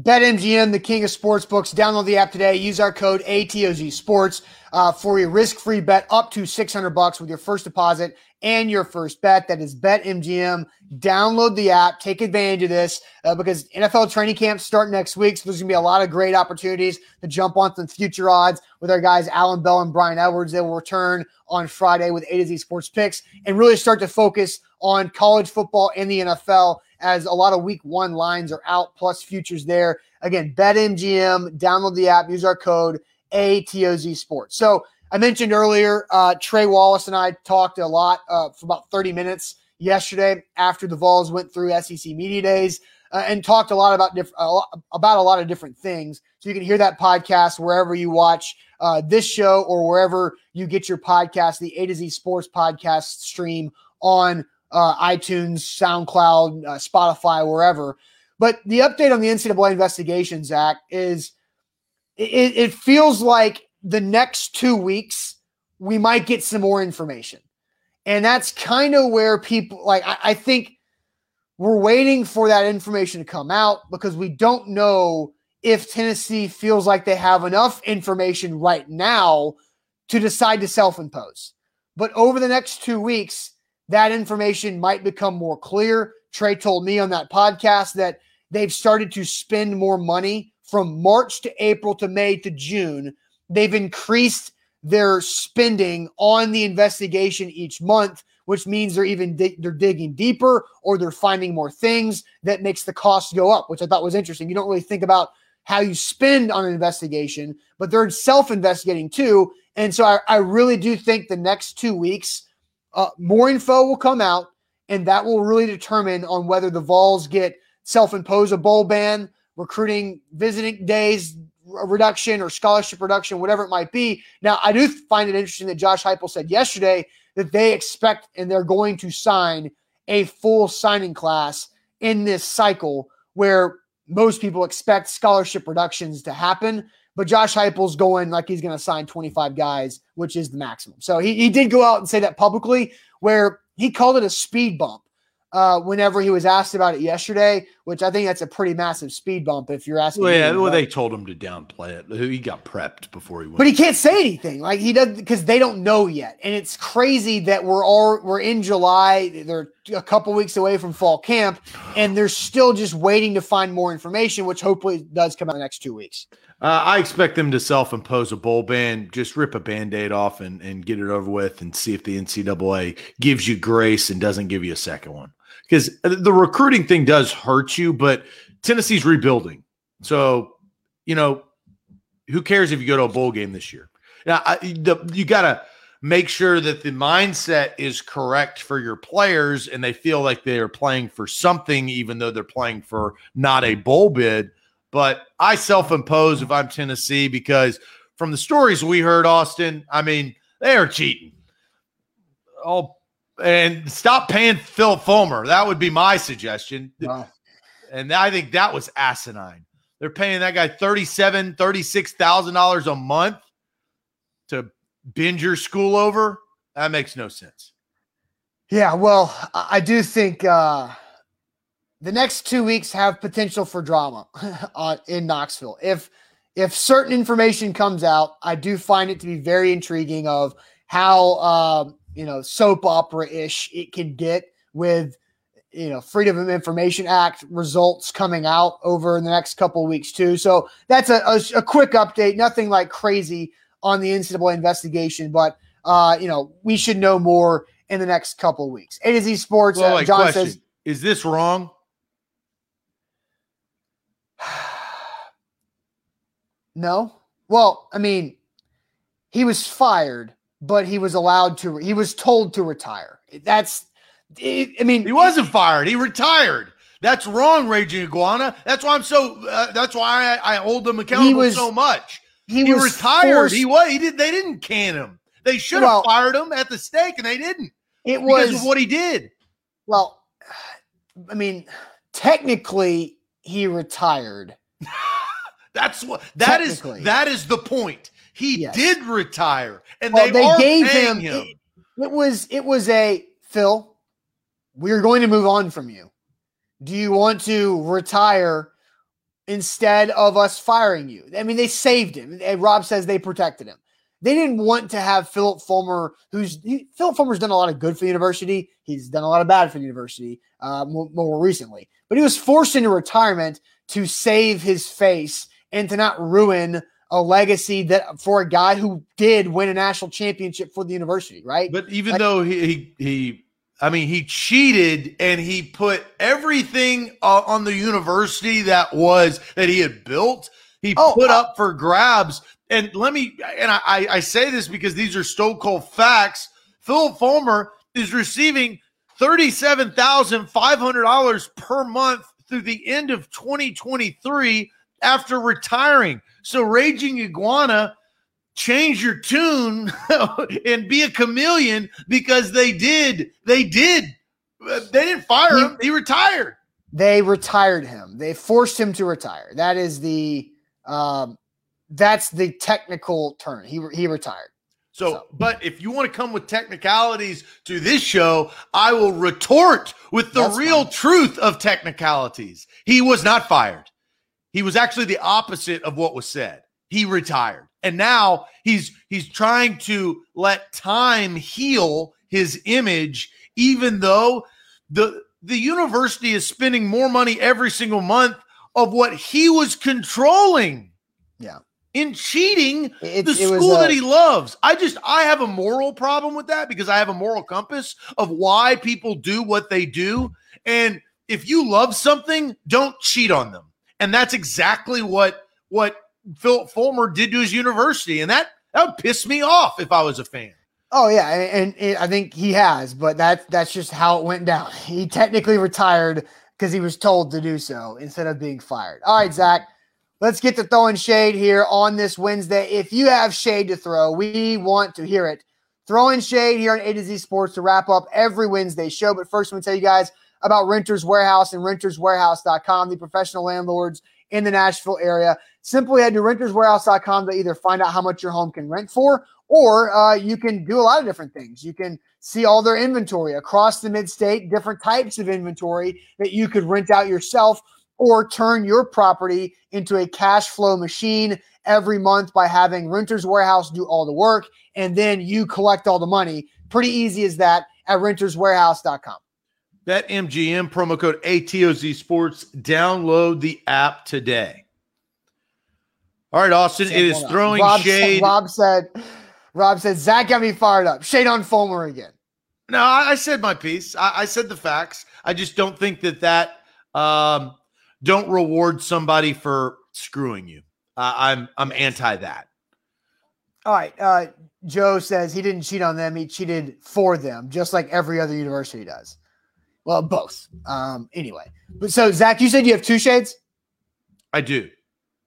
BetMGM, the king of sports books. Download the app today. Use our code ATOZ Sports uh, for a risk-free bet up to 600 bucks with your first deposit and your first bet. That is BetMGM. Download the app. Take advantage of this uh, because NFL training camps start next week. So there's going to be a lot of great opportunities to jump on some future odds with our guys Alan Bell and Brian Edwards. They will return on Friday with A to Z Sports Picks and really start to focus on college football and the NFL as a lot of week one lines are out, plus futures there. Again, BetMGM, download the app, use our code ATOZ Sports. So I mentioned earlier, uh, Trey Wallace and I talked a lot uh, for about 30 minutes yesterday after the Vols went through SEC Media Days uh, and talked a lot about diff- a lot, about a lot of different things. So you can hear that podcast wherever you watch uh, this show or wherever you get your podcast, the A to Z Sports podcast stream on uh, iTunes, SoundCloud, uh, Spotify, wherever. But the update on the NCAA investigation, Zach, is it, it feels like the next two weeks we might get some more information. And that's kind of where people like, I, I think we're waiting for that information to come out because we don't know if Tennessee feels like they have enough information right now to decide to self impose. But over the next two weeks, that information might become more clear. Trey told me on that podcast that they've started to spend more money from March to April to May to June. They've increased their spending on the investigation each month, which means they're even di- they're digging deeper or they're finding more things that makes the cost go up, which I thought was interesting. You don't really think about how you spend on an investigation, but they're self-investigating too. And so I, I really do think the next two weeks uh, more info will come out, and that will really determine on whether the Vols get self-impose a bowl ban, recruiting visiting days reduction or scholarship reduction, whatever it might be. Now, I do find it interesting that Josh Heupel said yesterday that they expect and they're going to sign a full signing class in this cycle where most people expect scholarship reductions to happen. But Josh Heupel's going like he's going to sign 25 guys, which is the maximum. So he, he did go out and say that publicly, where he called it a speed bump uh, whenever he was asked about it yesterday, which I think that's a pretty massive speed bump if you're asking. Well, yeah, well, they told him to downplay it. He got prepped before he went. But he can't say anything. Like he does because they don't know yet, and it's crazy that we're all we're in July. They're a couple weeks away from fall camp, and they're still just waiting to find more information, which hopefully does come out in the next two weeks. Uh, I expect them to self-impose a bowl ban, just rip a band-aid off and, and get it over with and see if the NCAA gives you grace and doesn't give you a second one. Because the recruiting thing does hurt you, but Tennessee's rebuilding. So, you know, who cares if you go to a bowl game this year? Now, I, the, you got to make sure that the mindset is correct for your players and they feel like they are playing for something, even though they're playing for not a bowl bid – but I self impose if I'm Tennessee because from the stories we heard, Austin, I mean, they are cheating. Oh, and stop paying Phil Fulmer. That would be my suggestion. Wow. And I think that was asinine. They're paying that guy $37,000, $36,000 a month to binge your school over. That makes no sense. Yeah, well, I do think uh, the next two weeks have potential for drama uh, in Knoxville. If if certain information comes out, I do find it to be very intriguing of how uh, you know soap opera ish it can get with you know Freedom of Information Act results coming out over the next couple of weeks too. So that's a, a, a quick update. Nothing like crazy on the NCAA investigation, but uh, you know we should know more in the next couple weeks. A to Z Sports, Well, uh, John question. says, Is this wrong? no. Well, I mean, he was fired, but he was allowed to, he was told to retire. That's, it, I mean, He wasn't fired. He retired. That's wrong, Raging Iguana. That's why I'm so. Uh, that's why I, I hold him accountable was- so much. he, He, was retired. forced- He was. He did. They didn't can him. They should have Well- fired him at the stake, and they didn't it because was of what he did. Well, I mean, technically, he retired. That's what. that is. That is the point. He Yes. did retire, and Well, they, they gave him- him. It was it was a Phil. We're going to move on from you. Do you want to retire instead of us firing you? I mean, they saved him. And Rob says they protected him. They didn't want to have Phillip Fulmer, who's he, Phillip Fulmer's done a lot of good for the university. He's done a lot of bad for the university uh, more, more recently, but he was forced into retirement to save his face and to not ruin a legacy that for a guy who did win a national championship for the university, right? But even Like- though he, he he I mean he cheated and he put everything uh, on the university that was that he had built he Oh, put uh, up for grabs. And let me and I, I say this because these are stone cold facts. Phillip Fulmer is receiving $37,500 per month through the end of 2023 after retiring so raging iguana change your tune and be a chameleon because they did they did they didn't fire him he retired they retired him. They forced him to retire. That is the um, that's the technical term. He he retired. so So- but if you want to come with technicalities to this show i will retort with the That's real fine. truth of technicalities he was not fired he was actually the opposite of what was said he retired and now he's he's trying to let time heal his image even though the the university is spending more money every single month of what he was controlling Yeah. in cheating It, the it school uh, that he loves. I just I have a moral problem with that because I have a moral compass of why people do what they do. And if you love something, don't cheat on them. And that's exactly what what Phil Fulmer did to his university. And that that would piss me off if I was a fan. Oh yeah, and, it- I think he has, but that that's just how it went down. He technically retired because he was told to do so instead of being fired. All right, Zach, let's get to throwing shade here on this Wednesday. If you have shade to throw, we want to hear it. Throwing shade here on A to Z Sports to wrap up every Wednesday show. But first, I'm to tell you guys about Renters Warehouse and renterswarehouse.com, the professional landlords in the Nashville area. Simply head to renterswarehouse.com to either find out how much your home can rent for or uh, you can do a lot of different things. You can see all their inventory across the mid state, different types of inventory that you could rent out yourself or turn your property into a cash flow machine every month by having Renters Warehouse do all the work and then you collect all the money. Pretty easy as that at renterswarehouse.com. Bet MGM promo code ATOZ Sports. Download the app today. All right, Austin. It is throwing Rob shade. Said, Rob said, Rob said, Zach got me fired up. Shade on Fulmer again. No, I, I said my piece. I, I said the facts. I just don't think that that um, don't reward somebody for screwing you. Uh, I'm I'm anti that. All right. Uh, Joe says he didn't cheat on them. He cheated for them, just like every other university does. Well, both. Um, anyway, but so Zach, you said you have two shades. I do.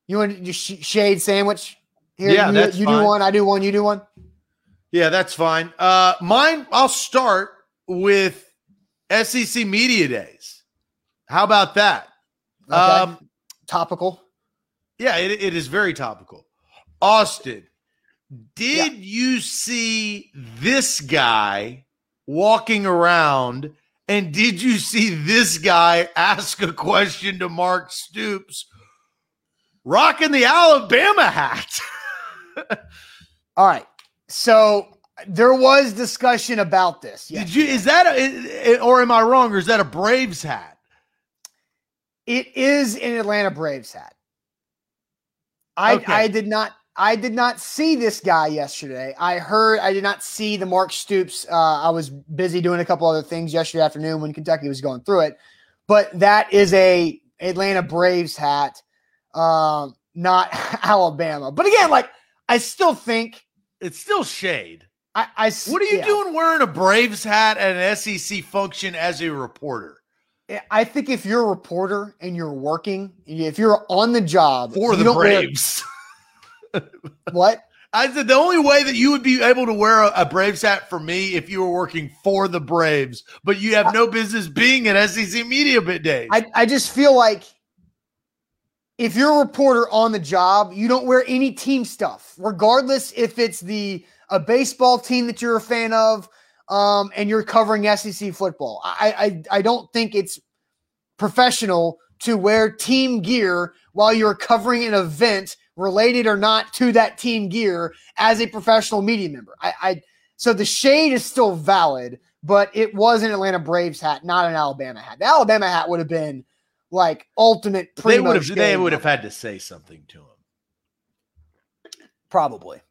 You want your sh- shade sandwich? Here, Yeah, you, that's you fine. do one. I do one. You do one. Yeah, that's fine. Uh, mine. I'll start with SEC Media Days. How about that? Okay. Um, Topical. Yeah, it, it is very topical. Austin, did you see this guy walking around? And did you see this guy ask a question to Mark Stoops rocking the Alabama hat? All right. So there was discussion about this. Yes. Did you is that a, or am I wrong or is that a Braves hat? It is an Atlanta Braves hat. I Okay. I did not I did not see this guy yesterday. I heard I did not see the Mark Stoops. Uh, I was busy doing a couple other things yesterday afternoon when Kentucky was going through it. But that is a Atlanta Braves hat, um, not Alabama. But again, like I still think it's still shade. I, I what are you yeah. doing wearing a Braves hat at an SEC function as a reporter? I think if you're a reporter and you're working, if you're on the job for the Braves. Wear, what? I said the only way that you would be able to wear a, a, Braves hat for me if you were working for the Braves, but you have no business being at SEC Media Bit Days. I, I just feel like if you're a reporter on the job, you don't wear any team stuff, regardless if it's the a baseball team that you're a fan of, um, and you're covering SEC football. I, I I don't think it's professional to wear team gear while you're covering an event related or not to that team gear as a professional media member. I, I so the shade is still valid, but it was an Atlanta Braves hat, not an Alabama hat. The Alabama hat would have been like ultimate. They would have. They would have had to say something to him. Probably.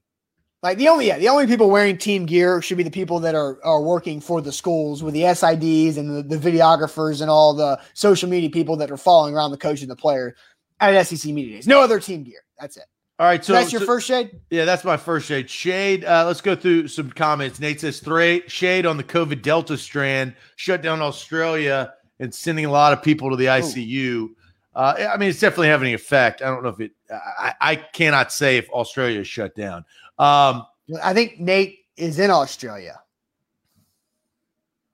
Like the only yeah, the only people wearing team gear should be the people that are are working for the schools with the SIDs and the, the videographers and all the social media people that are following around the coach and the player at SEC media days. No other team gear. That's it. All right, so, that's your so, first shade. Yeah, that's my first shade. Shade. Uh, let's go through some comments. Nate says three shade on the COVID Delta strand, shut down Australia and sending a lot of people to the ICU. Uh, I mean, it's definitely having an effect. I don't know if it. I, I cannot say if Australia is shut down. Um, I think Nate is in Australia,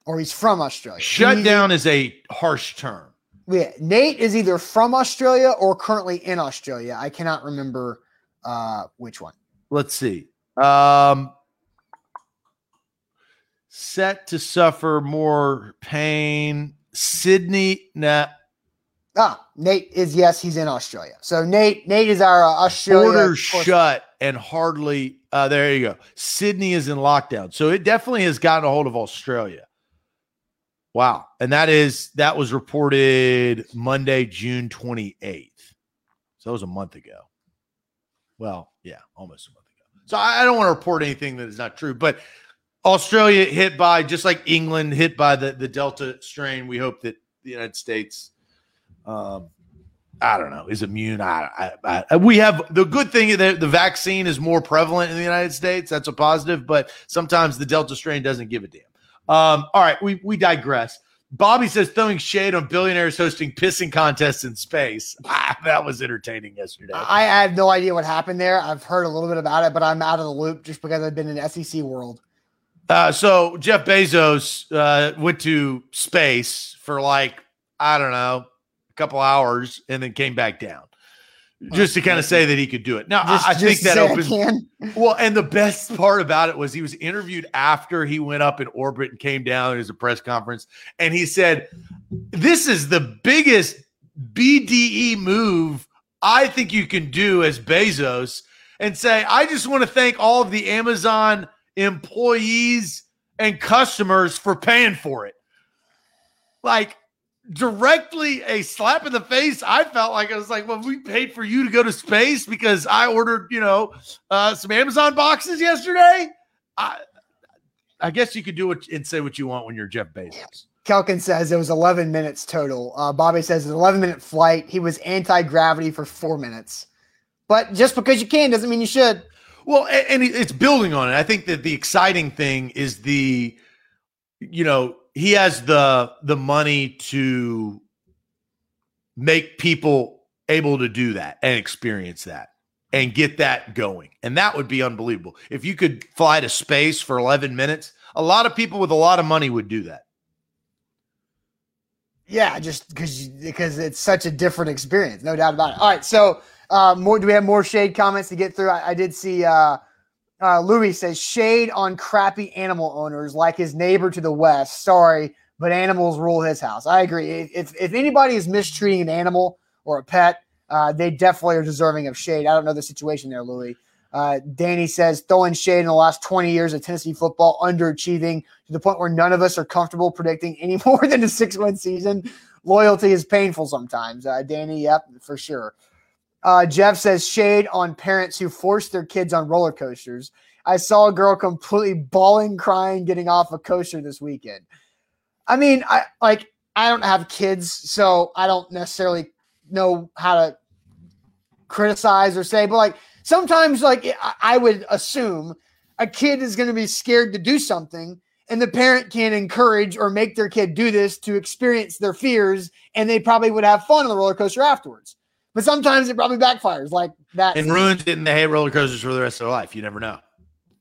or he's from Australia. Shut down is a harsh term. Yeah, Nate is either from Australia or currently in Australia. I cannot remember uh, which one? Let's see. Um, set to suffer more pain. Sydney. Nah. Ah, Nate is yes, he's in Australia. So Nate, Nate is our uh, Australia border shut and hardly. Uh, there you go. Sydney is in lockdown, so it definitely has gotten a hold of Australia. Wow, and that is that was reported Monday, June twenty eighth. So that was a month ago. Well, yeah, almost a month ago. So I don't want to report anything that is not true, but Australia hit by just like England hit by the the Delta strain. We hope that the United States, um, I don't know, is immune. I, I, I, we have the good thing that the vaccine is more prevalent in the United States. That's a positive, but sometimes the Delta strain doesn't give a damn. Um, all right, we we digress. Bobby says throwing shade on billionaires hosting pissing contests in space. Ah, that was entertaining yesterday. I have no idea what happened there. I've heard a little bit about it, but I'm out of the loop just because I've been in SEC world. Uh, so Jeff Bezos uh, went to space for like I don't know a couple hours and then came back down just to kind of say that he could do it. Now, just, I, I think that opens. Well, and the best part about it was he was interviewed after he went up in orbit and came down. It was a press conference, and he said, "This is the biggest BDE move I think you can do as Bezos." And say, "I just want to thank all of the Amazon employees and customers for paying for it." Like directly a slap in the face. I felt like I was like, well, we paid for you to go to space because I ordered, you know, uh, some Amazon boxes yesterday. I, I guess you could do it and say what you want when you're Jeff Bezos. Kelkin says it was 11 minutes total. Uh, Bobby says it's an 11 minute flight. He was anti gravity for four minutes. But just because you can doesn't mean you should. Well, and it's building on it. I think that the exciting thing is the, you know, he has the the money to make people able to do that and experience that and get that going. And that would be unbelievable. If you could fly to space for 11 minutes, a lot of people with a lot of money would do that. Yeah, just because because it's such a different experience, no doubt about it. All right, so uh, more. Do we have more shade comments to get through? I, I did see uh, uh, Louis says shade on crappy animal owners like his neighbor to the west. Sorry, but animals rule his house. I agree. If if anybody is mistreating an animal or a pet, uh, they definitely are deserving of shade. I don't know the situation there, Louis. Uh, Danny says throwing shade in the last 20 years of Tennessee football, underachieving to the point where none of us are comfortable predicting any more than a six win season. Loyalty is painful sometimes. Uh, Danny, yep, for sure. Uh, Jeff says shade on parents who force their kids on roller coasters. I saw a girl completely bawling, crying, getting off a coaster this weekend. I mean, I like I don't have kids, so I don't necessarily know how to criticize or say, but like sometimes, like I would assume a kid is going to be scared to do something, and the parent can encourage or make their kid do this to experience their fears, and they probably would have fun on the roller coaster afterwards. But sometimes it probably backfires, like that, and ruins it, and they hate roller coasters for the rest of their life. You never know.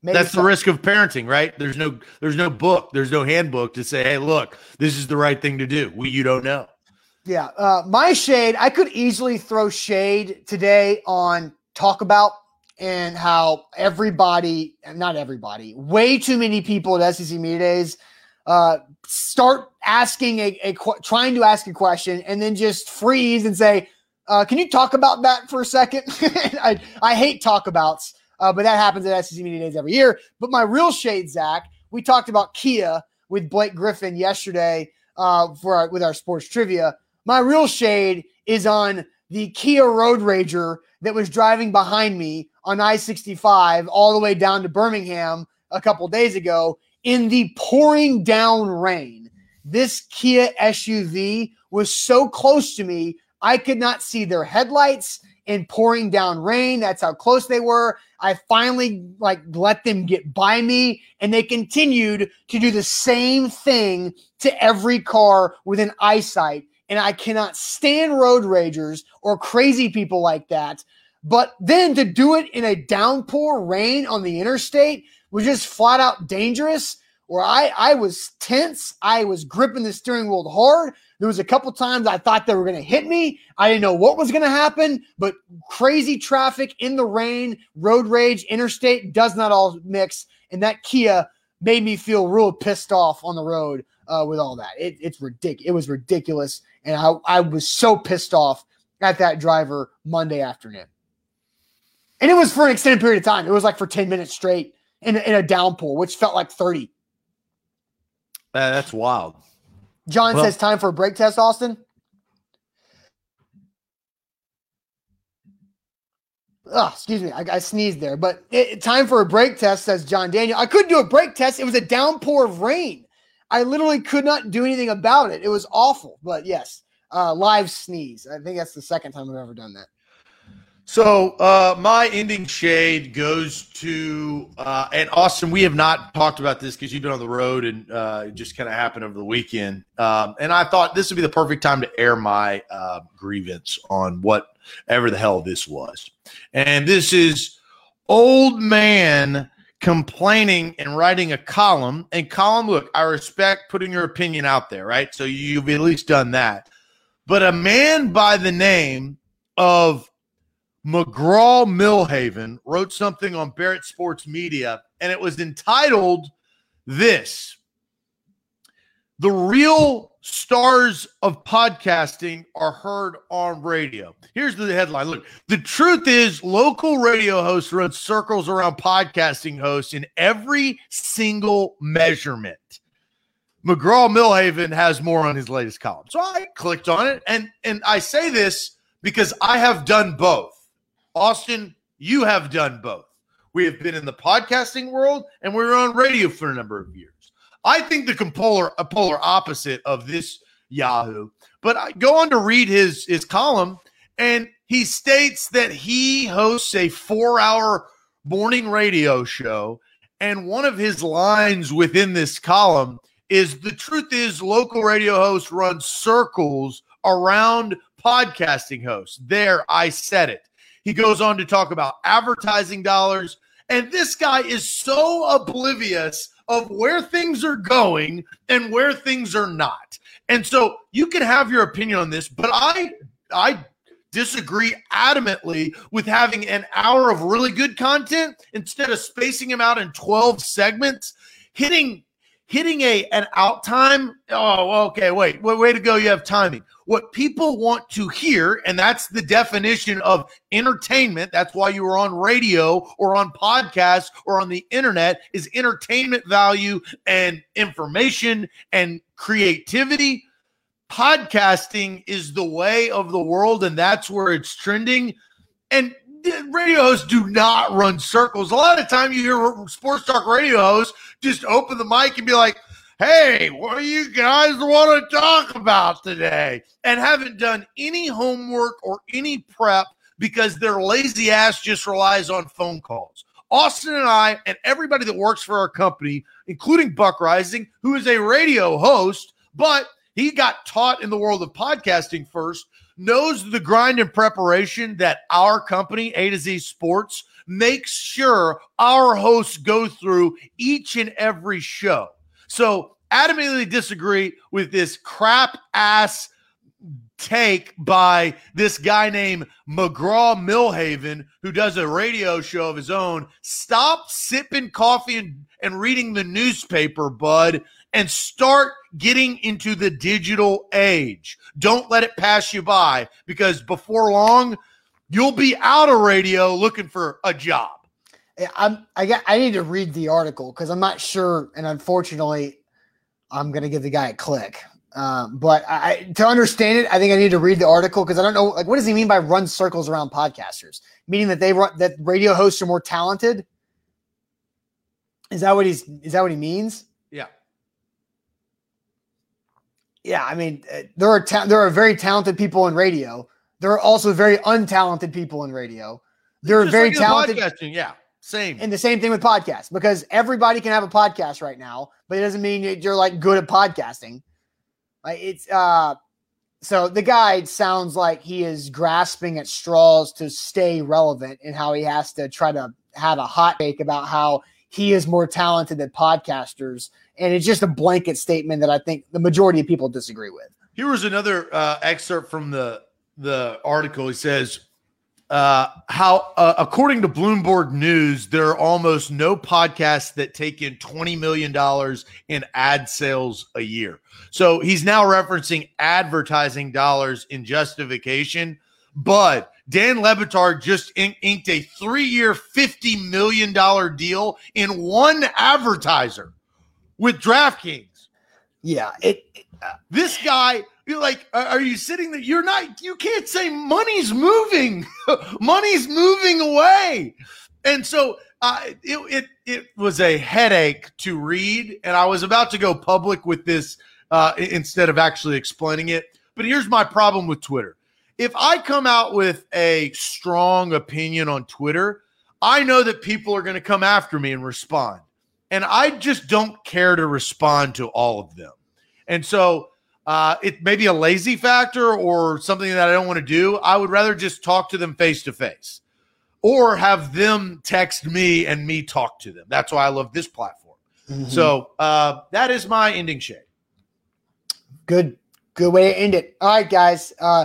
Maybe That's so. the risk of parenting, right? There's no there's no book, there's no handbook to say, hey, look, this is the right thing to do. We you don't know. Yeah. Uh, my shade, I could easily throw shade today on talk about and how everybody, not everybody, way too many people at SEC Media Days uh, start asking a, a trying to ask a question and then just freeze and say, uh, "Can you talk about that for a second? I I hate talk abouts, uh, but that happens at SEC Media Days every year. But my real shade, Zach, we talked about Kia with Blake Griffin yesterday uh, for our, with our sports trivia. My real shade is on the Kia Road Rager that was driving behind me on I 65 all the way down to Birmingham a couple days ago in the pouring down rain. This Kia SUV was so close to me, I could not see their headlights in pouring down rain. That's how close they were. I finally like let them get by me and they continued to do the same thing to every car within eyesight and I cannot stand road ragers or crazy people like that. But then to do it in a downpour rain on the interstate was just flat out dangerous. Where I, I was tense, I was gripping the steering wheel hard. There was a couple times I thought they were going to hit me. I didn't know what was going to happen, but crazy traffic in the rain, road rage, interstate does not all mix. And that Kia made me feel real pissed off on the road uh, with all that. It, it's ridiculous. It was ridiculous. And I, I was so pissed off at that driver Monday afternoon. And it was for an extended period of time. It was like for 10 minutes straight in, in a downpour, which felt like 30. Uh, that's wild. John well, says time for a brake test, Austin. Oh, excuse me, I, I sneezed there. But it, time for a brake test, says John Daniel. I couldn't do a brake test. It was a downpour of rain. I literally could not do anything about it. It was awful. But yes, uh, live sneeze. I think that's the second time I've ever done that. So uh, my ending shade goes to uh, and Austin. We have not talked about this because you've been on the road and uh, it just kind of happened over the weekend. Um, and I thought this would be the perfect time to air my uh, grievance on whatever the hell this was. And this is old man complaining and writing a column. And column, look, I respect putting your opinion out there, right? So you've at least done that. But a man by the name of McGraw Milhaven wrote something on Barrett Sports Media, and it was entitled This The Real stars of podcasting are heard on radio. Here's the headline. Look, the truth is local radio hosts run circles around podcasting hosts in every single measurement. McGraw Milhaven has more on his latest column. So I clicked on it and and I say this because I have done both. Austin, you have done both. We have been in the podcasting world and we were on radio for a number of years. I think the polar, a polar opposite of this Yahoo. But I go on to read his his column, and he states that he hosts a four hour morning radio show. And one of his lines within this column is the truth is local radio hosts run circles around podcasting hosts. There, I said it. He goes on to talk about advertising dollars. And this guy is so oblivious of where things are going and where things are not. And so you can have your opinion on this, but I I disagree adamantly with having an hour of really good content instead of spacing them out in 12 segments, hitting hitting a an out time. Oh, okay, wait, wait, way to go. You have timing. What people want to hear, and that's the definition of entertainment. That's why you are on radio or on podcasts or on the internet is entertainment value and information and creativity. Podcasting is the way of the world, and that's where it's trending. And radio hosts do not run circles. A lot of time you hear sports talk radio hosts just open the mic and be like, hey, what do you guys want to talk about today? And haven't done any homework or any prep because their lazy ass just relies on phone calls. Austin and I, and everybody that works for our company, including Buck Reising, who is a radio host, but he got taught in the world of podcasting first, knows the grind and preparation that our company, A to Z Sports, makes sure our hosts go through each and every show. So, adamantly disagree with this crap ass take by this guy named McGraw Milhaven, who does a radio show of his own. Stop sipping coffee and, and reading the newspaper, bud, and start getting into the digital age. Don't let it pass you by because before long, you'll be out of radio looking for a job. I'm, I got, I need to read the article because I'm not sure. And unfortunately, I'm to give the guy a click. Um, but I, to understand it, I think I need to read the article because I don't know. Like, what does he mean by run circles around podcasters? Meaning that they run that radio hosts are more talented. Is that what he's? Is that what he means? Yeah. I mean, uh, there are ta- there are very talented people in radio. There are also very untalented people in radio. There are Just very like talented. podcasting, Yeah, same. And the same thing with podcasts because everybody can have a podcast right now, but it doesn't mean you're like good at podcasting. Like it's uh so the guy sounds like he is grasping at straws to stay relevant and how he has to try to have a hot take about how he is more talented than podcasters. And it's just a blanket statement that I think the majority of people disagree with. Here was another uh, excerpt from the the article. He says, uh, "How, uh, according to Bloomberg News, there are almost no podcasts that take in twenty million dollars in ad sales a year." So he's now referencing advertising dollars in justification. But Dan Le Batard just in- inked a three-year, fifty million dollar deal in one advertiser with DraftKings. Yeah, it This guy, you're like, are are you sitting there? You're not, you can't say money's moving. money's moving away. And so uh, it, it, it was a headache to read. And I was about to go public with this uh, instead of actually explaining it. But here's my problem with Twitter. If I come out with a strong opinion on Twitter, I know that people are going to come after me and respond. And I just don't care to respond to all of them. And so uh, it may be a lazy factor or something that I don't want to do. I would rather just talk to them face to face or have them text me and me talk to them. That's why I love this platform. So uh, that is my ending shade. good good way to end it all right guys uh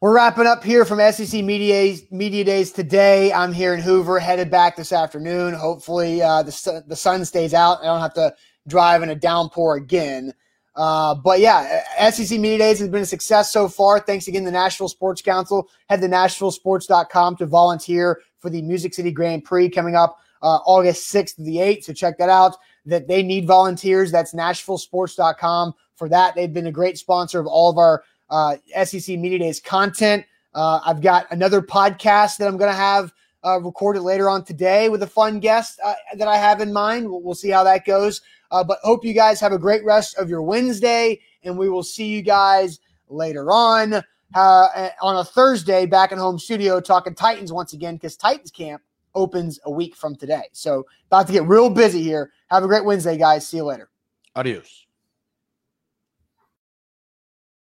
we're wrapping up here from sec media media days today i'm here in hoover headed back this afternoon hopefully uh the, sun- the sun stays out i don't have to drive in a downpour again uh, but yeah, SEC Media Days has been a success so far. Thanks again to the Nashville Sports Council. Head to NashvilleSports.com to volunteer for the Music City Grand Prix coming up uh, August 6th to the 8th. So check that out. That they need volunteers. That's NashvilleSports.com for that. They've been a great sponsor of all of our uh, SEC Media Days content. Uh, I've got another podcast that I'm going to have uh, recorded later on today with a fun guest uh, that I have in mind. We'll, we'll see how that goes. Uh, but hope you guys have a great rest of your Wednesday, and we will see you guys later on uh, on a Thursday back in home studio talking Titans once again because Titans camp opens a week from today. So about to get real busy here. Have a great Wednesday, guys. See you later. Adios.